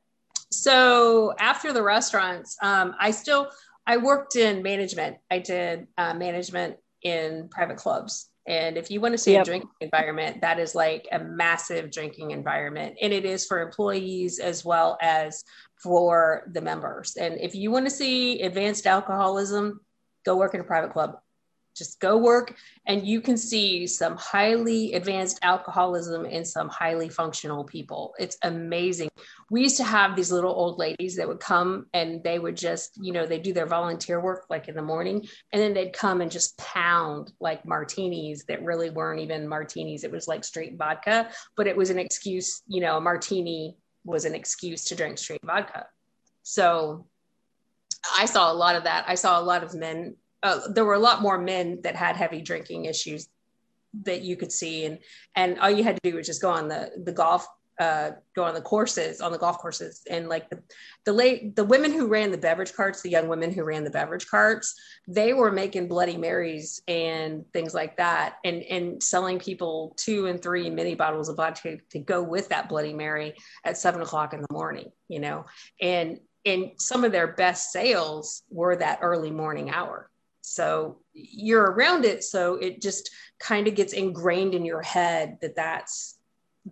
So after the restaurants, um, I still I worked in management. I did uh, management in private clubs. And if you want to see yep. a drinking environment, that is like a massive drinking environment. And it is for employees as well as for the members. And if you want to see advanced alcoholism, go work in a private club just go work and you can see some highly advanced alcoholism in some highly functional people. It's amazing. We used to have these little old ladies that would come and they would just you know they do their volunteer work like in the morning and then they'd come and just pound like martinis that really weren't even martinis. It was like straight vodka but it was an excuse you know a martini was an excuse to drink straight vodka. So I saw a lot of that. I saw a lot of men uh, there were a lot more men that had heavy drinking issues that you could see. And and all you had to do was just go on the the golf uh, go on the courses on the golf courses. And like the the late the women who ran the beverage carts the young women who ran the beverage carts they were making bloody marys and things like that and and selling people two and three mini bottles of vodka to go with that bloody mary at seven o'clock in the morning you know? And and some of their best sales were that early morning hour so you're around it so it just kind of gets ingrained in your head that that's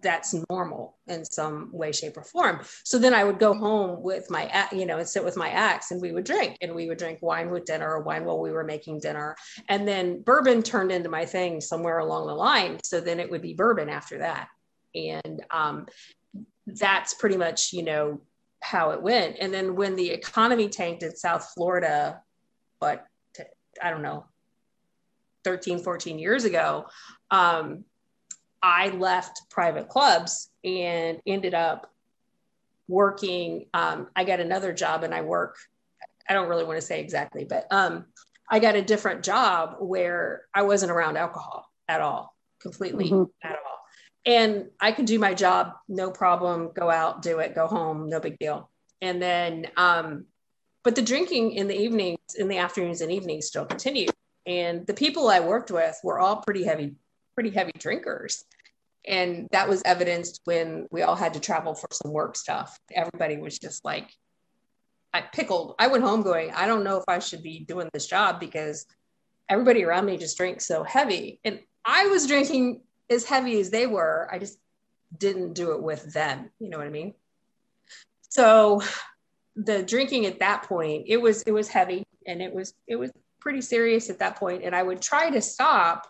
that's normal in some way shape or form. So then i would go home with my you know and sit with my ex and we would drink and we would drink wine with dinner or wine while we were making dinner. And then bourbon turned into my thing somewhere along the line so then it would be bourbon after that. And um, that's pretty much you know how it went. And then when the economy tanked in south florida but I don't know, 13, 14 years ago, um, I left private clubs and ended up working. Um, I got another job and I work, I don't really want to say exactly, but um, I got a different job where I wasn't around alcohol at all, completely mm-hmm. at all. And I could do my job, no problem, go out, do it, go home, no big deal. And then um, but the drinking in the evenings, in the afternoons and evenings still continued. And the people I worked with were all pretty heavy, pretty heavy drinkers. And that was evidenced when we all had to travel for some work stuff. Everybody was just like, I pickled. I went home going, I don't know if I should be doing this job because everybody around me just drinks so heavy. And I was drinking as heavy as they were. I just didn't do it with them. You know what I mean? So the drinking at that point it was it was heavy and it was it was pretty serious at that point. And i would try to stop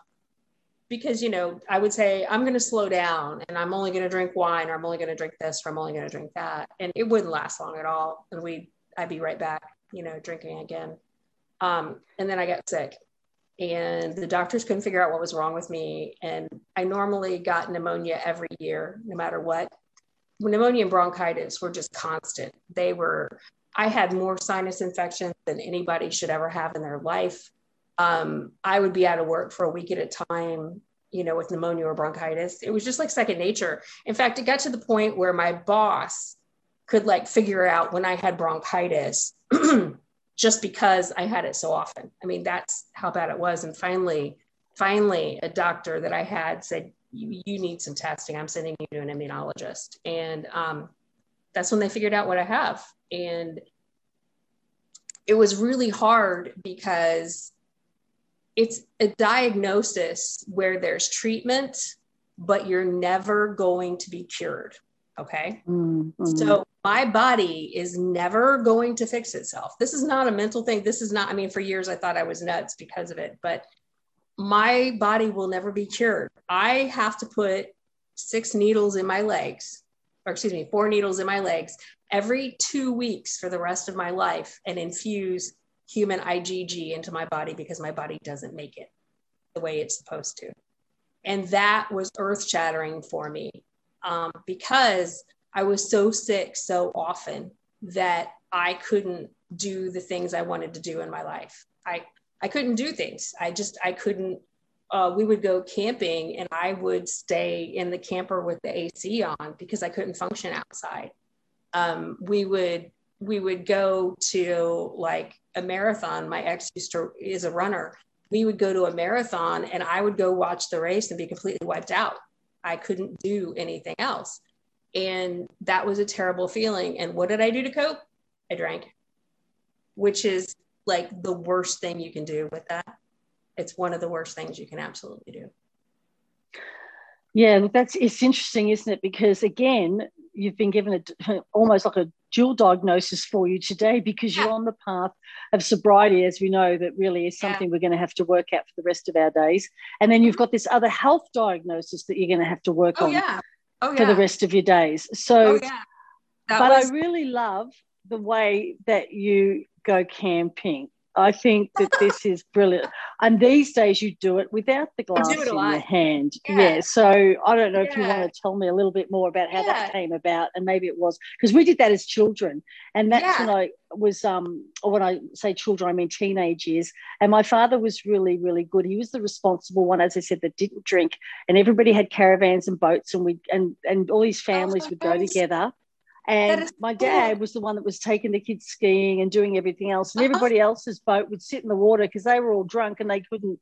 because you know i would say i'm going to slow down and i'm only going to drink wine or i'm only going to drink this or i'm only going to drink that. And it wouldn't last long at all. And we i'd be right back you know drinking again. Um, and then i got sick and the doctors couldn't figure out what was wrong with me. And i normally got pneumonia every year no matter what pneumonia and bronchitis were just constant. They were, I had more sinus infections than anybody should ever have in their life. Um, I would be out of work for a week at a time, you know, with pneumonia or bronchitis. It was just like second nature. In fact, it got to the point where my boss could like figure out when I had bronchitis just because I had it so often. I mean, that's how bad it was. And finally, finally, a doctor that I had said, you, you need some testing. I'm sending you to an immunologist. And um, that's when they figured out what I have. And it was really hard because it's a diagnosis where there's treatment, but you're never going to be cured. Okay. Mm-hmm. So my body is never going to fix itself. This is not a mental thing. This is not, I mean, for years I thought I was nuts because of it, but my body will never be cured. I have to put six needles in my legs, or excuse me, four needles in my legs every two weeks for the rest of my life and infuse human IgG into my body because my body doesn't make it the way it's supposed to. And that was earth shattering for me um, because I was so sick so often that I couldn't do the things I wanted to do in my life. I, I couldn't do things. I just I couldn't. Uh, we would go camping, and I would stay in the camper with the AC on because I couldn't function outside. Um, we would we would go to like a marathon. My ex used to is a runner. We would go to a marathon, and I would go watch the race and be completely wiped out. I couldn't do anything else, and that was a terrible feeling. And what did I do to cope? I drank, which is like the worst thing you can do with that. It's one of the worst things you can absolutely do. Yeah, look, that's it's interesting, isn't it? Because again, you've been given a almost like a dual diagnosis for you today because you're on the path of sobriety, as we know, that really is something yeah. we're going to have to work out for the rest of our days. And then you've got this other health diagnosis that you're going to have to work oh, on yeah. oh, for the rest of your days. So, oh, but was- I really love the way that you go camping I think that this is brilliant. And these days you do it without the glass in your hand. Yeah. yeah. So I don't know yeah. if you want to tell me a little bit more about how yeah. that came about. And maybe it was because we did that as children. And that's when I was um or when I say children, I mean teenage years. And my father was really, really good. He was the responsible one, as I said, that didn't drink. And everybody had caravans and boats and we and and all these families oh, would go together and my dad cool. was the one that was taking the kids skiing and doing everything else. And uh-huh. everybody else's boat would sit in the water because they were all drunk and they couldn't,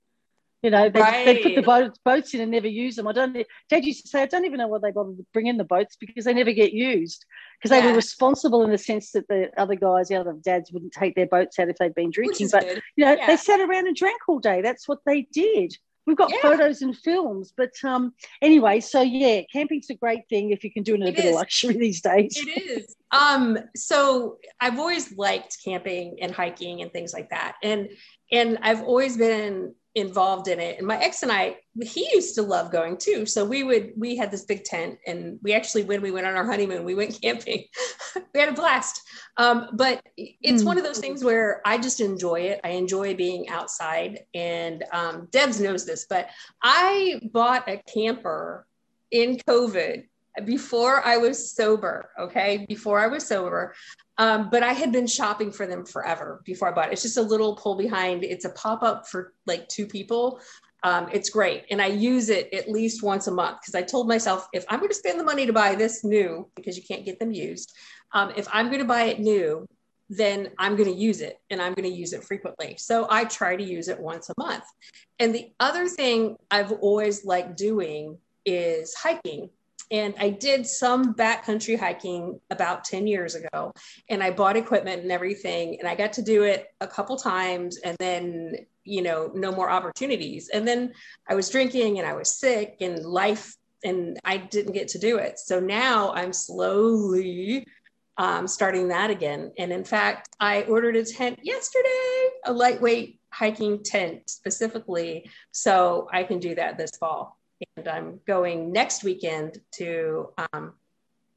you know, they right. put the boats, boats in and never use them. I don't, Dad used to say, I don't even know why they bothered to bring in the boats because they never get used because yeah. they were responsible in the sense that the other guys, the other dads wouldn't take their boats out if they'd been drinking. But, good. you know, yeah. they sat around and drank all day. That's what they did. We've got yeah. photos and films, but um, anyway, so yeah, camping's a great thing if you can do it in a it bit is. of luxury these days. It is. Um, so I've always liked camping and hiking and things like that, and and I've always been involved in it. And my ex and I, he used to love going too. So we would, we had this big tent and we actually, when we went on our honeymoon, we went camping. we had a blast. Um, but it's mm. one of those things where I just enjoy it. I enjoy being outside. And um, Debs knows this, but I bought a camper in COVID before I was sober. Okay. Before I was sober. Um, but I had been shopping for them forever before I bought it. It's just a little pull behind. It's a pop up for like two people. Um, it's great. And I use it at least once a month because I told myself if I'm going to spend the money to buy this new, because you can't get them used, um, if I'm going to buy it new, then I'm going to use it and I'm going to use it frequently. So I try to use it once a month. And the other thing I've always liked doing is hiking and I did some backcountry hiking about 10 years ago. And I bought equipment and everything. And I got to do it a couple times and then, you know, no more opportunities. And then I was drinking and I was sick and life, and I didn't get to do it. So now I'm slowly um, starting that again. And in fact, I ordered a tent yesterday, a lightweight hiking tent specifically, so I can do that this fall and I'm going next weekend to um,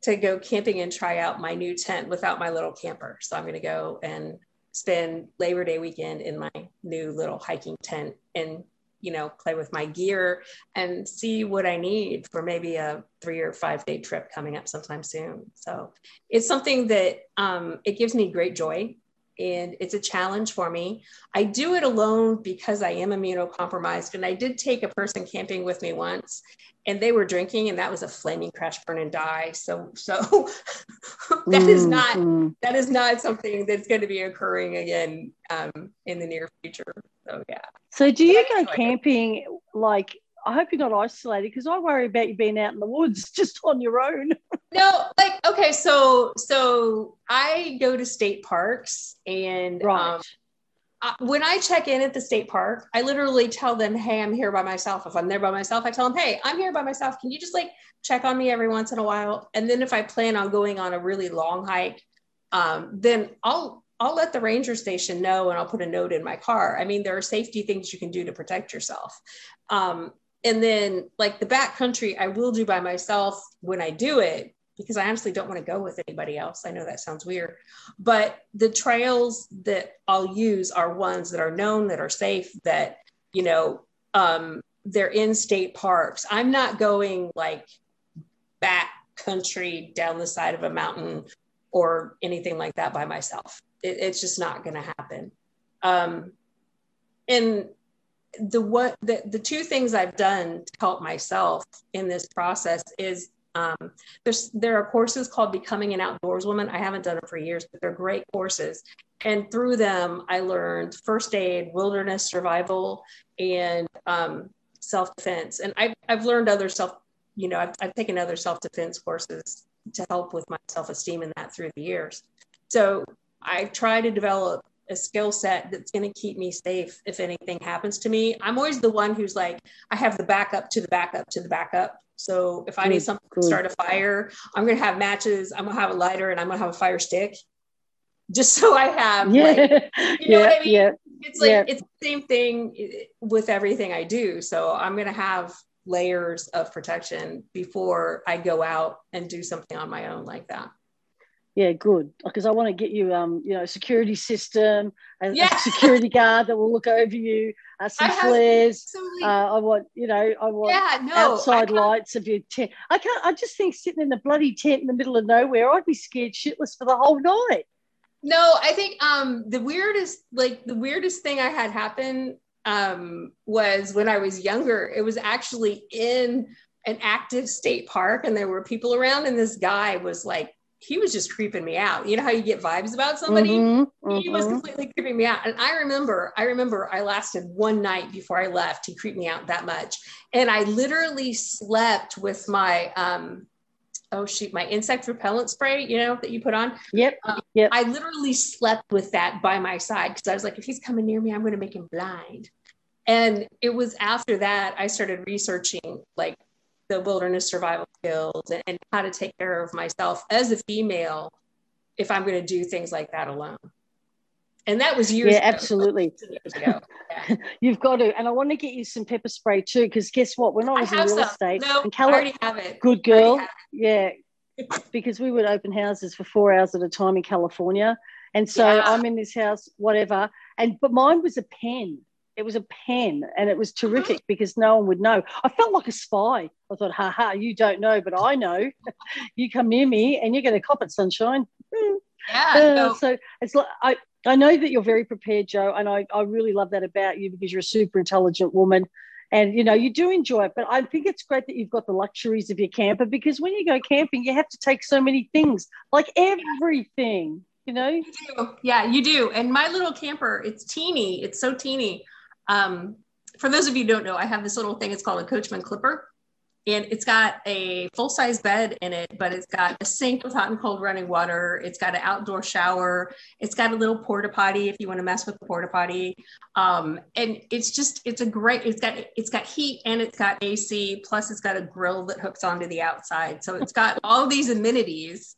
to go camping and try out my new tent without my little camper. So I'm going to go and spend Labor Day weekend in my new little hiking tent and you know play with my gear and see what I need for maybe a three or five day trip coming up sometime soon. So it's something that um, it gives me great joy and it's a challenge for me. I do it alone because I am immunocompromised. And I did take a person camping with me once and they were drinking and that was a flaming crash burn and die. So so that is not mm-hmm. that is not something that's going to be occurring again um, in the near future. So yeah. So do you go camping like I hope you're not isolated because I worry about you being out in the woods just on your own. no, like okay, so so I go to state parks and right. Um, uh, when I check in at the state park, I literally tell them, "Hey, I'm here by myself." If I'm there by myself, I tell them, "Hey, I'm here by myself. Can you just like check on me every once in a while?" And then if I plan on going on a really long hike, um, then I'll I'll let the ranger station know and I'll put a note in my car. I mean, there are safety things you can do to protect yourself. Um, and then like the back country i will do by myself when i do it because i honestly don't want to go with anybody else. I know that sounds weird. But the trails that i'll use are ones that are known that are safe that you know um, they're in state parks. I'm not going like back country down the side of a mountain or anything like that by myself. It, it's just not going to happen. Um, and the what the, the two things I've done to help myself in this process is um, there's there are courses called Becoming an Outdoors Woman. I haven't done them for years, but they're great courses. And through them, I learned first aid, wilderness survival, and um, self defense. And I've I've learned other self, you know, I've, I've taken other self defense courses to help with my self esteem and that through the years. So I try to develop a skill set that's going to keep me safe if anything happens to me. I'm always the one who's like, I have the backup to the backup to the backup. So if I need something to start a fire, I'm gonna have matches. I'm gonna have a lighter, and I'm gonna have a fire stick, just so I have. Yeah, like, you know yeah, what I mean? Yeah. It's like yeah. it's the same thing with everything I do. So I'm gonna have layers of protection before I go out and do something on my own like that. Yeah, good. Because I want to get you, um, you know, security system, a, yeah. a security guard that will look over you, uh, some flares. Uh, I want, you know, I want yeah, no, outside lights of your tent. I can't. I just think sitting in the bloody tent in the middle of nowhere, I'd be scared shitless for the whole night. No, I think um, the weirdest, like the weirdest thing I had happen um, was when I was younger. It was actually in an active state park, and there were people around, and this guy was like he was just creeping me out. You know how you get vibes about somebody? Mm-hmm, mm-hmm. He was mm-hmm. completely creeping me out. And I remember, I remember I lasted one night before I left. He creeped me out that much. And I literally slept with my um oh shoot, my insect repellent spray, you know, that you put on. Yep. Um, yep. I literally slept with that by my side because I was like, if he's coming near me, I'm gonna make him blind. And it was after that I started researching like the wilderness survival skills and, and how to take care of myself as a female if I'm going to do things like that alone. And that was years yeah, ago, absolutely. Years ago. Yeah. You've got to. And I want to get you some pepper spray too, because guess what? When I was I in real some. estate, no, in Cali- I already have it. Good girl. Yeah. because we would open houses for four hours at a time in California. And so yeah. I'm in this house, whatever. And but mine was a pen. It was a pen and it was terrific because no one would know. I felt like a spy. I thought, ha ha, you don't know, but I know. you come near me and you're going to cop it, sunshine. Yeah. Uh, no. So it's like, I, I know that you're very prepared, Joe, and I, I really love that about you because you're a super intelligent woman and you know you do enjoy it but i think it's great that you've got the luxuries of your camper because when you go camping you have to take so many things like everything you know you yeah you do and my little camper it's teeny it's so teeny um, for those of you who don't know, I have this little thing. It's called a Coachmen Clipper. And it's got a full size bed in it, but it's got a sink with hot and cold running water. It's got an outdoor shower. It's got a little porta potty if you want to mess with the porta potty. Um, and it's just, it's a great, it's got, it's got heat and it's got AC, plus it's got a grill that hooks onto the outside. So it's got all these amenities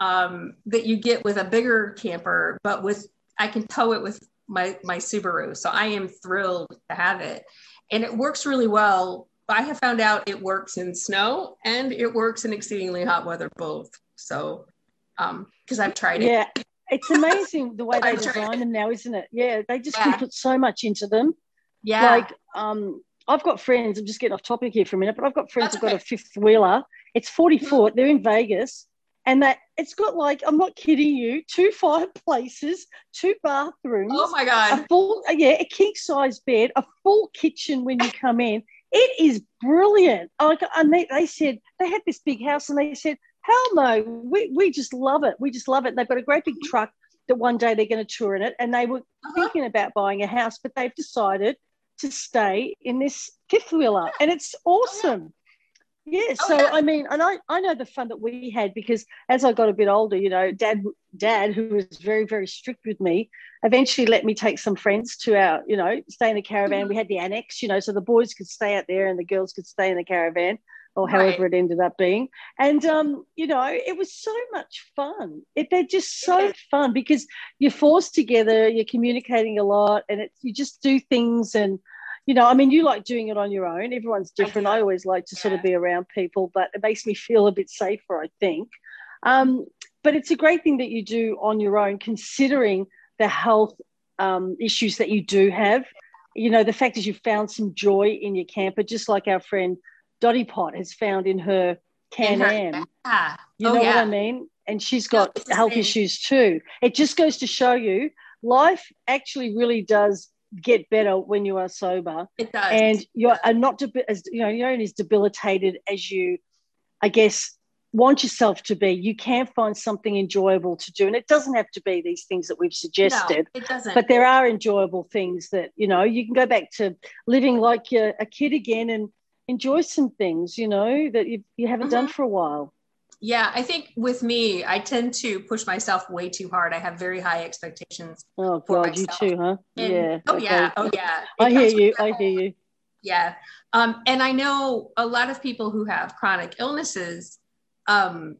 um, that you get with a bigger camper, but with, I can tow it with my my Subaru. So I am thrilled to have it. And it works really well. I have found out it works in snow and it works in exceedingly hot weather both. So um because I've tried it. Yeah. It's amazing the way they design them now, isn't it? Yeah, they just yeah. can put so much into them. Yeah. Like um I've got friends, I'm just getting off topic here for a minute, but I've got friends who've got a fifth wheeler. It's 40 mm-hmm. foot, they're in Vegas and that it's got like I'm not kidding you, two fireplaces, two bathrooms. Oh my god! A full yeah, a king size bed, a full kitchen when you come in. It is brilliant. Like and they, they said they had this big house and they said, hell no, we, we just love it. We just love it. they've got a great big truck that one day they're going to tour in it. And they were uh-huh. thinking about buying a house, but they've decided to stay in this fifth wheeler, and it's awesome. Yeah, oh, so yeah. I mean, and I, I know the fun that we had because as I got a bit older, you know, dad dad, who was very, very strict with me, eventually let me take some friends to our, you know, stay in the caravan. Mm-hmm. We had the annex, you know, so the boys could stay out there and the girls could stay in the caravan or however right. it ended up being. And um, you know, it was so much fun. It, they're just so yeah. fun because you're forced together, you're communicating a lot, and it's you just do things and you know, I mean, you like doing it on your own. Everyone's different. I, I always like to yeah. sort of be around people, but it makes me feel a bit safer, I think. Um, but it's a great thing that you do on your own, considering the health um, issues that you do have. You know, the fact is you found some joy in your camper, just like our friend Dottie Pot has found in her Can Am. You oh, know yeah. what I mean? And she's got no, health issues too. It just goes to show you life actually really does get better when you are sober. It does. And you're not debi- as you know, you're not as debilitated as you, I guess, want yourself to be. You can find something enjoyable to do. And it doesn't have to be these things that we've suggested. No, it doesn't. But there are enjoyable things that, you know, you can go back to living like you're a kid again and enjoy some things, you know, that you, you haven't mm-hmm. done for a while. Yeah, I think with me, I tend to push myself way too hard. I have very high expectations. Oh God, you too, huh? And, yeah. Oh okay. yeah. Oh yeah. It I hear you. I hear you. Yeah. Um, and I know a lot of people who have chronic illnesses, um,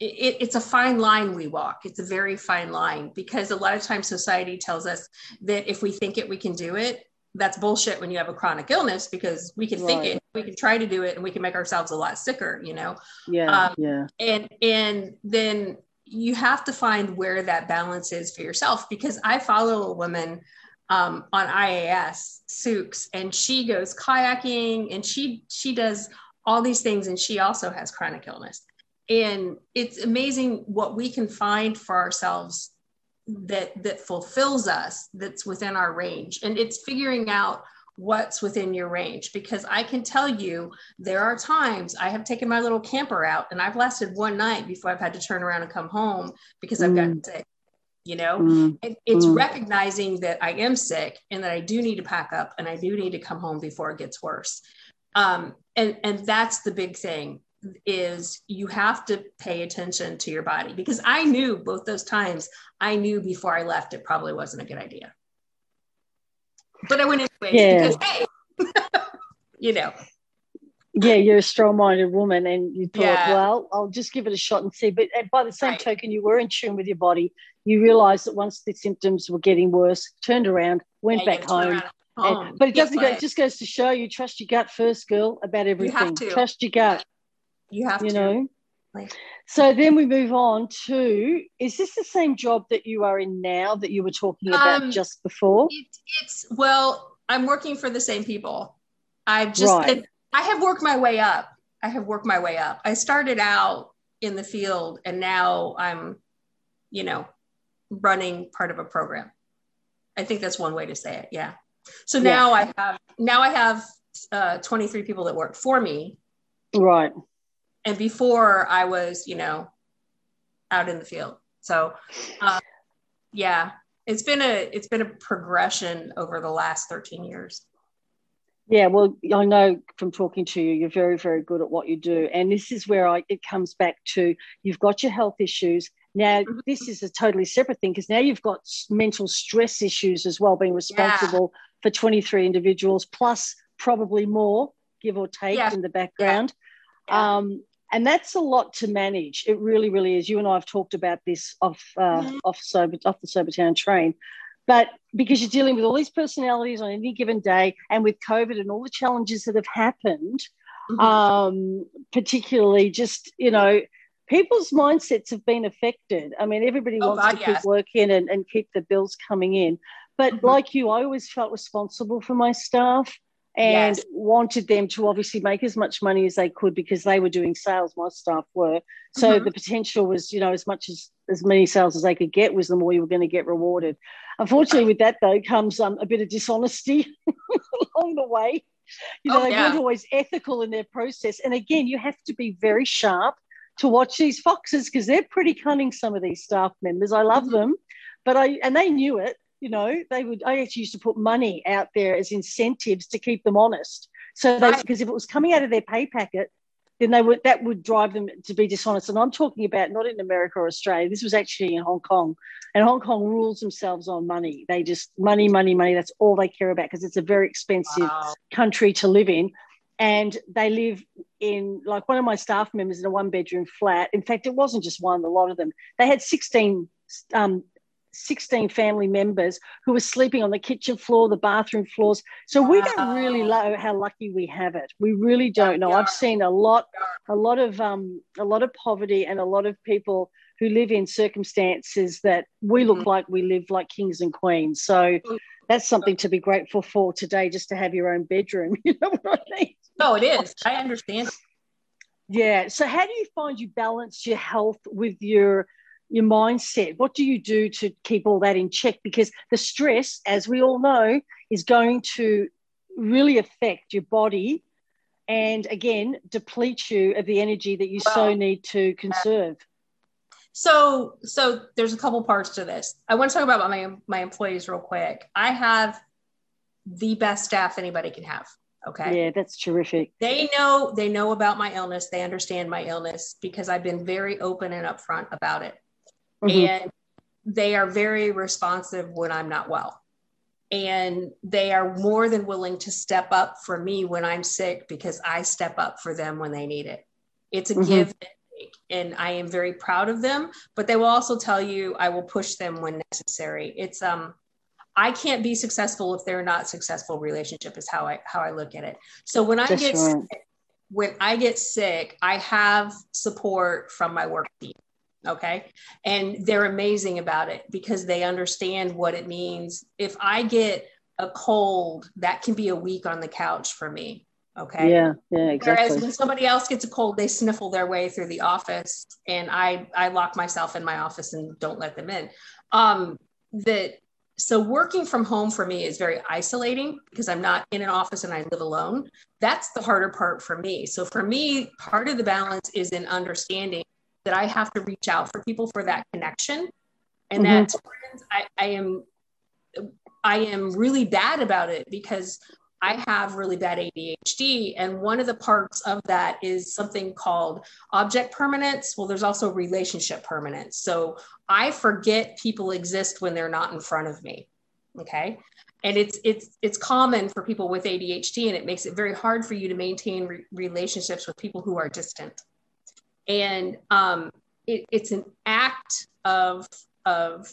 it, it's a fine line we walk. It's a very fine line because a lot of times society tells us that if we think it, we can do it. That's bullshit when you have a chronic illness because we can right. think it, we can try to do it, and we can make ourselves a lot sicker. You know. Yeah. Um, yeah. And and then you have to find where that balance is for yourself because I follow a woman um, on IAS, Souks, and she goes kayaking and she she does all these things and she also has chronic illness. And it's amazing what we can find for ourselves that that fulfills us that's within our range. And it's figuring out what's within your range because I can tell you there are times I have taken my little camper out and I've lasted one night before I've had to turn around and come home because I've mm. gotten sick you know mm. it, it's mm. recognizing that i am sick and that i do need to pack up and i do need to come home before it gets worse um, and and that's the big thing is you have to pay attention to your body because i knew both those times i knew before i left it probably wasn't a good idea but i went anyway yeah. because hey you know yeah, you're a strong minded woman and you thought, yeah. well, I'll just give it a shot and see. But by the same right. token, you were in tune with your body. You realized that once the symptoms were getting worse, turned around, went yeah, back home. And, but it doesn't go, it just goes to show you trust your gut first, girl, about everything. Trust your gut. You have you to. know. So then we move on to is this the same job that you are in now that you were talking about um, just before? It, it's well, I'm working for the same people. I've just right. I have worked my way up. I have worked my way up. I started out in the field and now I'm, you know, running part of a program. I think that's one way to say it. Yeah. So now yeah. I have now I have uh, 23 people that work for me. Right. And before I was, you know, out in the field. So, uh, yeah, it's been a it's been a progression over the last 13 years. Yeah, well, I know from talking to you, you're very, very good at what you do. And this is where I, it comes back to you've got your health issues. Now, mm-hmm. this is a totally separate thing because now you've got mental stress issues as well, being responsible yeah. for 23 individuals, plus probably more, give or take, yeah. in the background. Yeah. Um, and that's a lot to manage. It really, really is. You and I have talked about this off uh, mm-hmm. off sober off the Sobertown train, but because you're dealing with all these personalities on any given day and with COVID and all the challenges that have happened, mm-hmm. um, particularly just, you know, people's mindsets have been affected. I mean, everybody oh, wants God, to yes. keep working and, and keep the bills coming in. But mm-hmm. like you, I always felt responsible for my staff and yes. wanted them to obviously make as much money as they could because they were doing sales my staff were so mm-hmm. the potential was you know as much as as many sales as they could get was the more you were going to get rewarded Unfortunately, with that though comes um, a bit of dishonesty along the way. You know, oh, they yeah. weren't always ethical in their process. And again, you have to be very sharp to watch these foxes because they're pretty cunning. Some of these staff members, I love mm-hmm. them, but I and they knew it. You know, they would. I actually used to put money out there as incentives to keep them honest. So they, because if it was coming out of their pay packet, then they would that would drive them to be dishonest. And I'm talking about not in America or Australia. This was actually in Hong Kong, and Hong Kong rules themselves on money. They just money, money, money. That's all they care about because it's a very expensive wow. country to live in. And they live in like one of my staff members in a one bedroom flat. In fact, it wasn't just one; a lot of them. They had 16 um, 16 family members who were sleeping on the kitchen floor, the bathroom floors. So we don't really know how lucky we have it. We really don't know. I've seen a lot, a lot of um, a lot of poverty and a lot of people who live in circumstances that we look mm-hmm. like we live like kings and queens. So that's something to be grateful for today, just to have your own bedroom. You know what I mean? No, it is. I understand. Yeah. So how do you find you balance your health with your your mindset? What do you do to keep all that in check? Because the stress, as we all know, is going to really affect your body and again deplete you of the energy that you well, so need to conserve. So, so there's a couple parts to this. I want to talk about my my employees real quick. I have the best staff anybody can have. Okay. Yeah, that's terrific. They know they know about my illness. They understand my illness because I've been very open and upfront about it mm-hmm. and they are very responsive when I'm not well. and they are more than willing to step up for me when I'm sick because I step up for them when they need it. It's a mm-hmm. give and take, and I am very proud of them. But they will also tell you I will push them when necessary. It's um, I can't be successful if they're not successful. Relationship is how I how I look at it. So when I Just get right. sick, when I get sick, I have support from my work team. Okay. And they're amazing about it because they understand what it means. If I get a cold, that can be a week on the couch for me. Okay. Yeah. Yeah. Exactly. Whereas when somebody else gets a cold, they sniffle their way through the office and I, I lock myself in my office and don't let them in. Um, that so working from home for me is very isolating because I'm not in an office and I live alone. That's the harder part for me. So for me, part of the balance is in understanding that I have to reach out for people for that connection. And mm-hmm. that I, I am I am really bad about it because I have really bad ADHD. And one of the parts of that is something called object permanence. Well, there's also relationship permanence. So I forget people exist when they're not in front of me. Okay. And it's it's it's common for people with ADHD, and it makes it very hard for you to maintain re- relationships with people who are distant and um, it, it's an act of of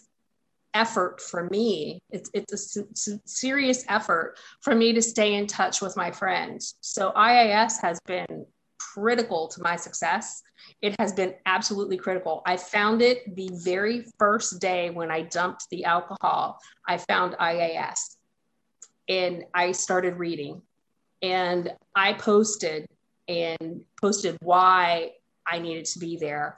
effort for me. It's it's a serious effort for me to stay in touch with my friends. So IAS has been critical to my success. It has been absolutely critical. I found it the very first day when I dumped the alcohol. I found IAS and I started reading and I posted and posted why I needed to be there.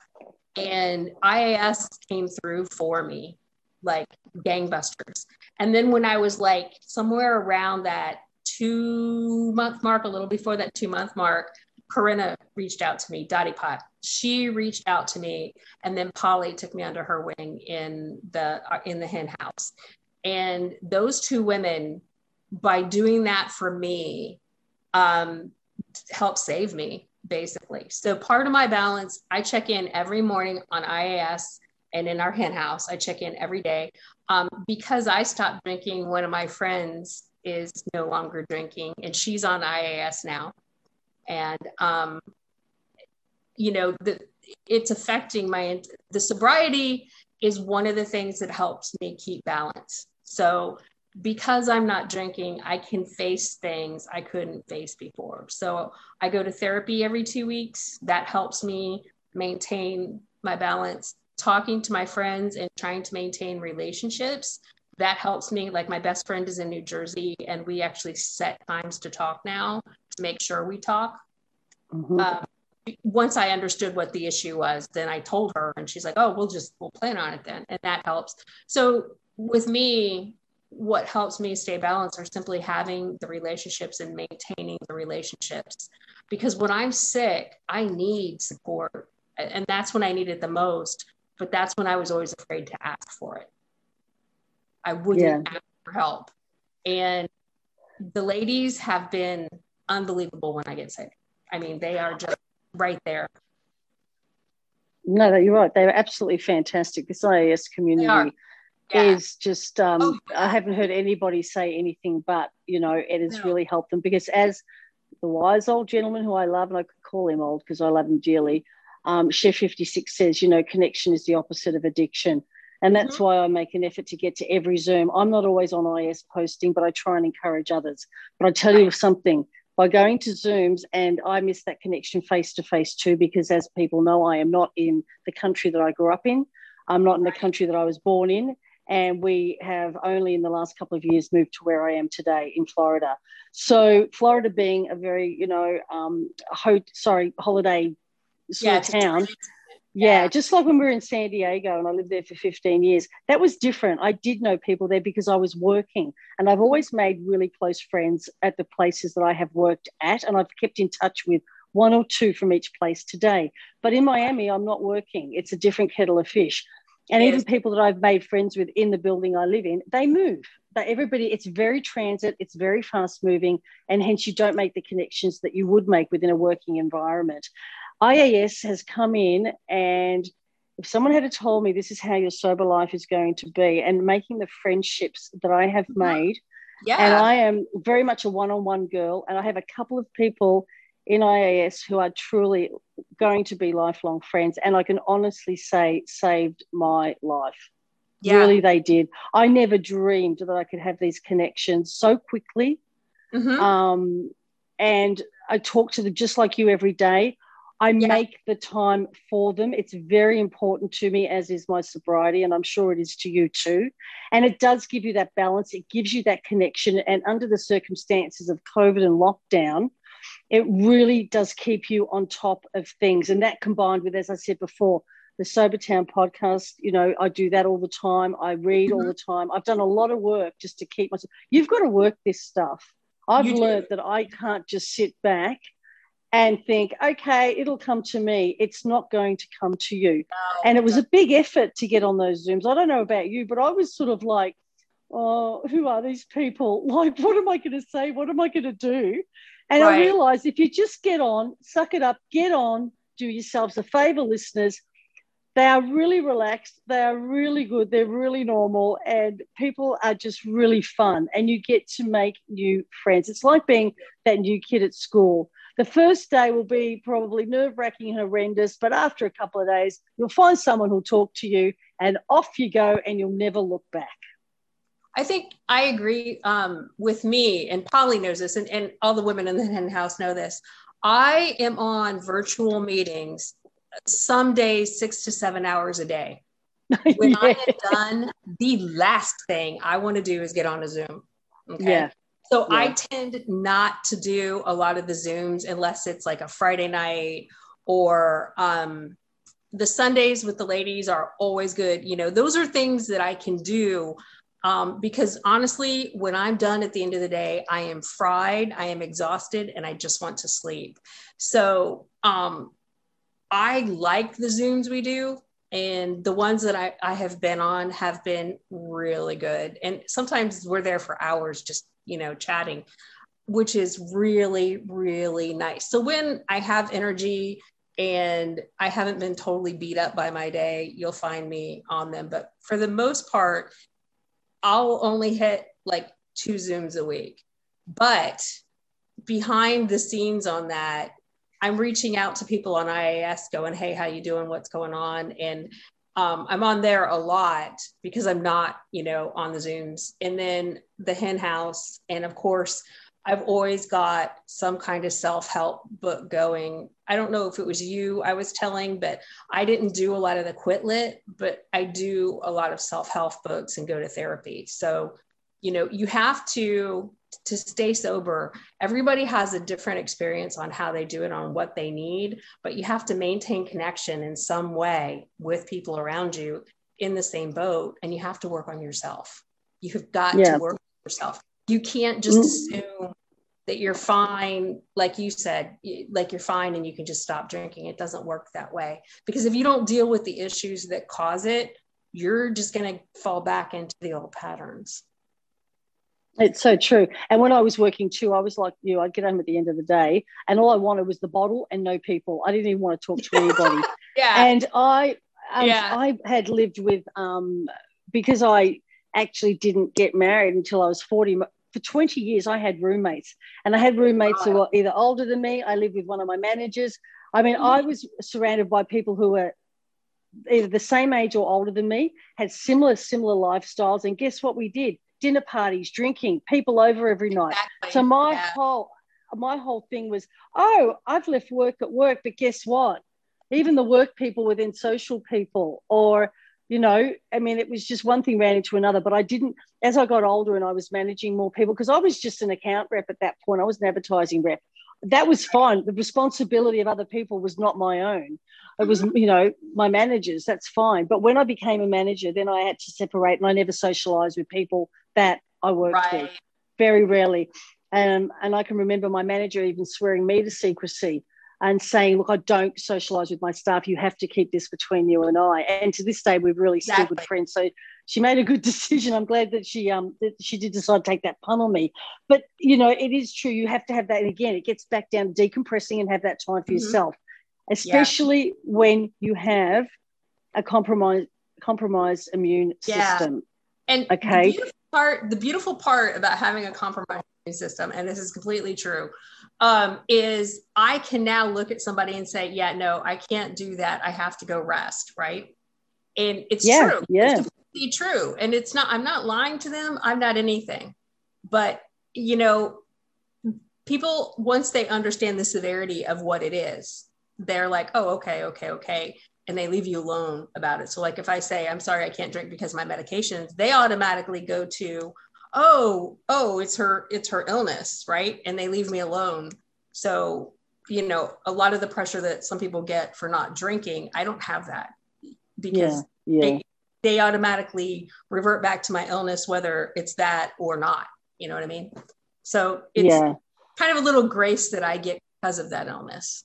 And IAS came through for me like gangbusters. And then when I was like somewhere around that two month mark, a little before that two month mark, Corinna reached out to me, Dottie Pot. She reached out to me, and then Polly took me under her wing in the uh, in the hen house. And those two women, by doing that for me, um, helped save me basically. So part of my balance, I check in every morning on IAS and in our hen house. I check in every day. Um, because I stopped drinking, one of my friends is no longer drinking and she's on IAS now. And, um, you know, the, it's affecting my, the sobriety is one of the things that helps me keep balance. So because I'm not drinking, I can face things I couldn't face before. So I go to therapy every two weeks. That helps me maintain my balance. Talking to my friends and trying to maintain relationships, that helps me. Like my best friend is in New Jersey, and we actually set times to talk now to make sure we talk. Mm-hmm. Um, once I understood what the issue was, then I told her, and she's like, "Oh, we'll just we'll plan on it then," and that helps. So with me, what helps me stay balanced are simply having the relationships and maintaining the relationships. Because when I'm sick, I need support. And that's when I need it the most. But that's when I was always afraid to ask for it. I wouldn't yeah. ask for help. And the ladies have been unbelievable when I get sick. I mean, they are just right there. No, you're right. They're absolutely fantastic. This IAS community yeah. is just um, oh, I haven't heard anybody say anything but you know it has no. really helped them because as the wise old gentleman who I love and I could call him old because I love him dearly, um, Chef 56 says you know connection is the opposite of addiction. And that's mm-hmm. why I make an effort to get to every Zoom. I'm not always on IS posting, but I try and encourage others. But I tell you something by going to Zooms, and I miss that connection face to face too, because as people know, I am not in the country that I grew up in. I'm not in the country that I was born in. And we have only in the last couple of years moved to where I am today in Florida. So, Florida being a very, you know, um, ho- sorry, holiday sort yeah, of town. Yeah, just like when we were in San Diego and I lived there for 15 years, that was different. I did know people there because I was working, and I've always made really close friends at the places that I have worked at, and I've kept in touch with one or two from each place today. But in Miami, I'm not working. It's a different kettle of fish and yes. even people that I've made friends with in the building I live in, they move. Everybody, it's very transit, it's very fast moving, and hence you don't make the connections that you would make within a working environment. IAS has come in, and if someone had told me this is how your sober life is going to be, and making the friendships that I have mm-hmm. made Yeah. And I am very much a one on one girl. And I have a couple of people in IAS who are truly going to be lifelong friends. And I can honestly say, saved my life. Yeah. Really, they did. I never dreamed that I could have these connections so quickly. Mm-hmm. Um, and I talk to them just like you every day. I yeah. make the time for them. It's very important to me, as is my sobriety, and I'm sure it is to you too. And it does give you that balance, it gives you that connection. And under the circumstances of COVID and lockdown, it really does keep you on top of things. And that combined with, as I said before, the Sobertown podcast, you know, I do that all the time. I read mm-hmm. all the time. I've done a lot of work just to keep myself. You've got to work this stuff. I've learned that I can't just sit back and think, okay, it'll come to me. It's not going to come to you. No, and it was a big effort to get on those Zooms. I don't know about you, but I was sort of like, oh, who are these people? Like, what am I going to say? What am I going to do? And right. I realized if you just get on, suck it up, get on, do yourselves a favor, listeners. They are really relaxed. They are really good. They're really normal. And people are just really fun. And you get to make new friends. It's like being that new kid at school the first day will be probably nerve wracking and horrendous, but after a couple of days, you'll find someone who'll talk to you and off you go and you'll never look back. I think I agree um, with me, and Polly knows this, and, and all the women in the hen house know this. I am on virtual meetings some days six to seven hours a day. When yeah. I am done, the last thing I want to do is get on a Zoom. Okay. Yeah. So yeah. I tend not to do a lot of the Zooms unless it's like a Friday night or um, the Sundays with the ladies are always good. You know, those are things that I can do um, because honestly, when I'm done at the end of the day, I am fried, I am exhausted, and I just want to sleep. So um, I like the Zooms we do. And the ones that I, I have been on have been really good. And sometimes we're there for hours just you know, chatting, which is really, really nice. So when I have energy and I haven't been totally beat up by my day, you'll find me on them. But for the most part, I'll only hit like two Zooms a week. But behind the scenes on that, I'm reaching out to people on IAS going, hey, how you doing? What's going on? And um, I'm on there a lot because I'm not, you know, on the Zooms. And then the hen house. And of course, I've always got some kind of self help book going. I don't know if it was you I was telling, but I didn't do a lot of the quit lit, but I do a lot of self help books and go to therapy. So, you know, you have to to stay sober everybody has a different experience on how they do it on what they need but you have to maintain connection in some way with people around you in the same boat and you have to work on yourself you have got yeah. to work on yourself you can't just mm-hmm. assume that you're fine like you said like you're fine and you can just stop drinking it doesn't work that way because if you don't deal with the issues that cause it you're just going to fall back into the old patterns it's so true. And when I was working too, I was like you, I'd get home at the end of the day and all I wanted was the bottle and no people. I didn't even want to talk to anybody. yeah. And I um, yeah. I had lived with um because I actually didn't get married until I was 40 for 20 years I had roommates and I had roommates who were either older than me. I lived with one of my managers. I mean, mm. I was surrounded by people who were either the same age or older than me, had similar similar lifestyles and guess what we did? dinner parties, drinking, people over every night. Exactly. So my yeah. whole my whole thing was, oh, I've left work at work, but guess what? Even the work people within social people, or you know, I mean, it was just one thing ran into another. But I didn't, as I got older and I was managing more people, because I was just an account rep at that point. I was an advertising rep. That was fine. The responsibility of other people was not my own. It was, you know, my managers. That's fine. But when I became a manager, then I had to separate, and I never socialized with people that I worked right. with, very rarely. Um, and I can remember my manager even swearing me to secrecy and saying, look, I don't socialize with my staff. You have to keep this between you and I. And to this day, we're really exactly. still good friends. So she made a good decision. I'm glad that she um that she did decide to take that pun on me. But you know, it is true. You have to have that. And again, it gets back down to decompressing and have that time for mm-hmm. yourself, especially yeah. when you have a compromise compromised immune yeah. system. And okay, the part, the beautiful part about having a compromised system, and this is completely true, um, is I can now look at somebody and say, yeah, no, I can't do that. I have to go rest, right? And it's Yeah, true. yeah. It's true. And it's not, I'm not lying to them. I'm not anything. But, you know, people, once they understand the severity of what it is, they're like, oh, okay, okay, okay. And they leave you alone about it. So, like, if I say, I'm sorry, I can't drink because of my medications, they automatically go to, oh, oh, it's her, it's her illness, right? And they leave me alone. So, you know, a lot of the pressure that some people get for not drinking, I don't have that because Yeah. Yeah. they, they automatically revert back to my illness, whether it's that or not. You know what I mean? So it's yeah. kind of a little grace that I get because of that illness.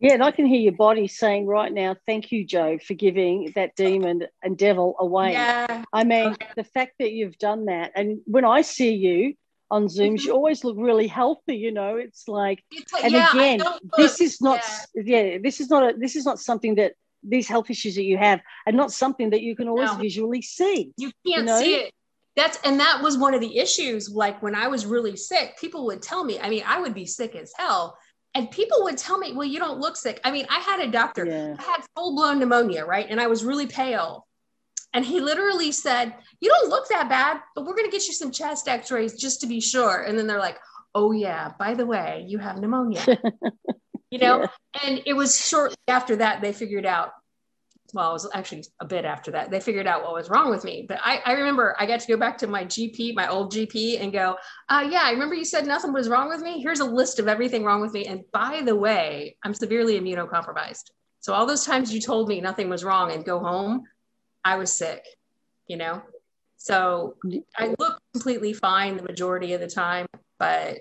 Yeah, and I can hear your body saying right now, thank you, Joe, for giving that demon and devil away. Yeah. I mean, the fact that you've done that, and when I see you on Zooms, you mm-hmm. always look really healthy. You know, it's like, It's like, and yeah, again, this is not, yeah. this is not a, this is not something that these health issues that you have are not something that you can always No. visually see. you can't know? see it that's and that was one of the issues like when i was really sick people would tell me i mean i would be sick as hell and people would tell me well you don't look sick. I mean i had a doctor Yeah. i had full-blown pneumonia right? And i was really pale. And he literally said you don't look that bad but we're going to get you some chest x-rays just to be sure. And then they're like oh yeah by the way you have pneumonia. You know? And it was shortly after that they figured out well, it was actually a bit after that. They figured out what was wrong with me. But I, I remember I got to go back to my GP, my old GP, and go, uh, yeah, I remember you said nothing was wrong with me. Here's a list of everything wrong with me. And by the way, I'm severely immunocompromised. So all those times you told me nothing was wrong and go home, I was sick, you know? So I look completely fine the majority of the time, but